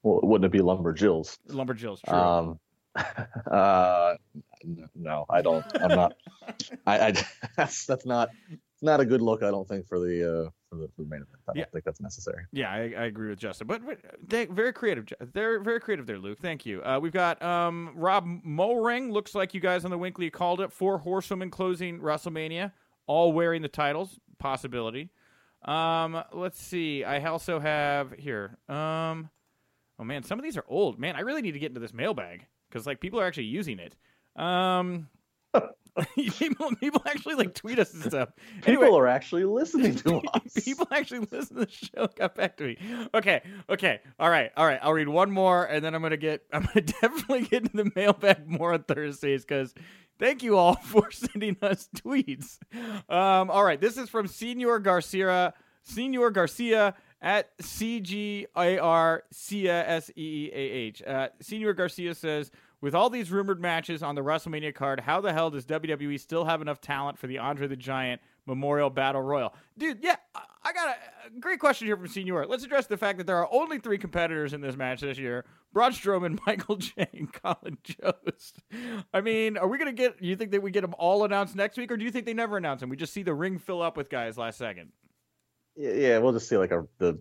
Well, wouldn't it be Lumberjills? Lumberjills, true. Um, [LAUGHS] uh, no, I don't. I'm not. I, I [LAUGHS] that's that's not it's not a good look. I don't think for the uh for the, for the main event. I don't think that's necessary. Yeah, I, I agree with Justin. But, but they very creative. They're very creative there, Luke. Thank you. Uh, we've got um, Rob Mulring. Looks like you guys on the WINCLY called it. Four horsewomen closing WrestleMania, all wearing the titles. Possibility. Um, let's see. I also have here. Um, oh man, some of these are old. Man, I really need to get into this mailbag because like people are actually using it. Um, [LAUGHS] people, people actually like tweet us and stuff. People Anyway, are actually listening to [LAUGHS] us. People [LAUGHS] actually listen to the show. Got back to me. Okay, okay, all right, all right. I'll read one more, and then I'm gonna get. I'm gonna definitely get into the mailbag more on Thursdays because thank you all for sending us tweets. Um, all right, this is from Senor Garcia. Senor Garcia at C G A R C A S E E A H. Uh, Senor Garcia says. With all these rumored matches on the WrestleMania card, how the hell does WWE still have enough talent for the Andre the Giant Memorial Battle Royal? Dude, yeah, I- got a- a great question here from Senior. Let's address the fact that there are only three competitors in this match this year Braun Strowman, [LAUGHS] Michael Che., and Colin Jost. I mean, are we going to get, you think that we get them all announced next week, or do you think they never announce them? We just see the ring fill up with guys last second. Yeah, we'll just see like a the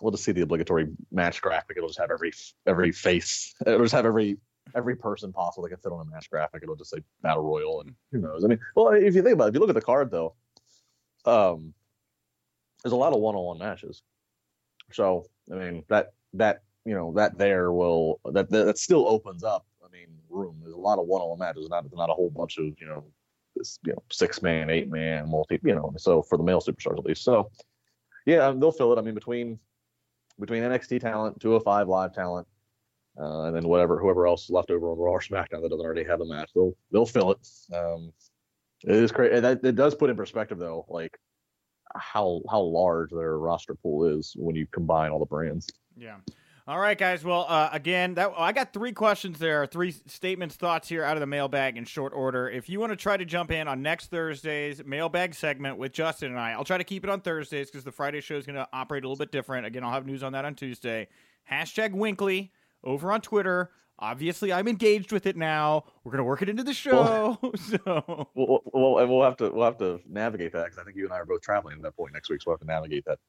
we'll just see the obligatory match graphic. It'll just have every every face. It'll just have every every person possible that can fit on a match graphic. It'll just say battle royal and who knows. I mean, well, if you think about it, if you look at the card though, um, there's a lot of one-on-one matches. So I mean that that you know that there will that that, that still opens up. I mean, room. There's a lot of one-on-one matches. Not not a whole bunch of you know this you know six man, eight man, multi. You know, so for the male superstars at least. So yeah, they'll fill it. I mean, between between NXT talent, 205 live talent, uh, and then whatever whoever else is left over on Raw or SmackDown that doesn't already have a match, they'll they'll fill it. Um, it is crazy. That it does put in perspective though, like how how large their roster pool is when you combine all the brands. Yeah. All right, guys. Well, uh, again, that I got three questions there, three statements, thoughts here out of the mailbag in short order. If you want to try to jump in on next Thursday's mailbag segment with Justin and I, I'll try to keep it on Thursdays because the Friday show is going to operate a little bit different. Again, I'll have news on that on Tuesday. Hashtag WINCLY over on Twitter. Obviously, I'm engaged with it now. We're going to work it into the show. [LAUGHS] so We'll, we'll, we'll have to we'll have to navigate that because I think you and I are both traveling at that point next week, so we'll have to navigate that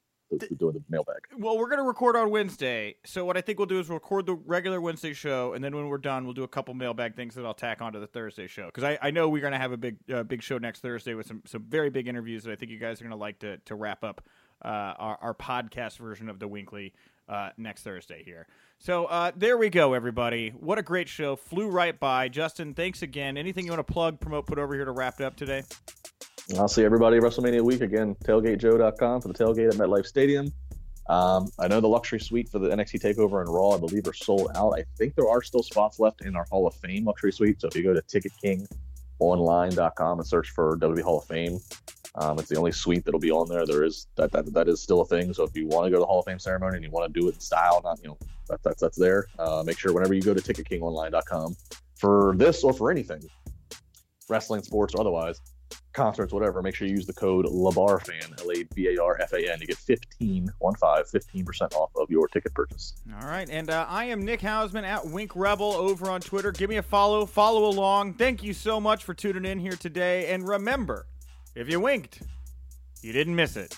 doing the mailbag. Well, we're going to record on Wednesday. So what I think we'll do is record the regular Wednesday show, and then when we're done, we'll do a couple mailbag things that I'll tack onto the Thursday show. Because I, I know we're going to have a big uh, big show next Thursday with some, some very big interviews that I think you guys are going to like to to wrap up uh, our, our podcast version of the WINCLY uh, next Thursday here. So uh, there we go, everybody. What a great show! Flew right by. Justin, thanks again. Anything you want to plug, promote, put over here to wrap it up today? I'll see everybody WrestleMania week again. TailgateJoe.com for the tailgate at MetLife Stadium. Um, I know the luxury suite for the NXT Takeover and Raw, I believe, are sold out. I think there are still spots left in our Hall of Fame luxury suite. So if you go to TicketKingOnline.com and search for WWE Hall of Fame, um, it's the only suite that'll be on there. There is that, that that is still a thing. So if you want to go to the Hall of Fame ceremony and you want to do it in style, not you know that, that's that's there. Uh, make sure whenever you go to TicketKingOnline.com for this or for anything, wrestling, sports, or otherwise, concerts, whatever, make sure you use the code LABARFAN, L A B A R F A N, to get 15, 15% off of your ticket purchase. All right. And uh, I am Nick Hausman at Wink Rebel over on Twitter. Give me a follow, follow along. Thank you so much for tuning in here today. And remember, if you winked, you didn't miss it.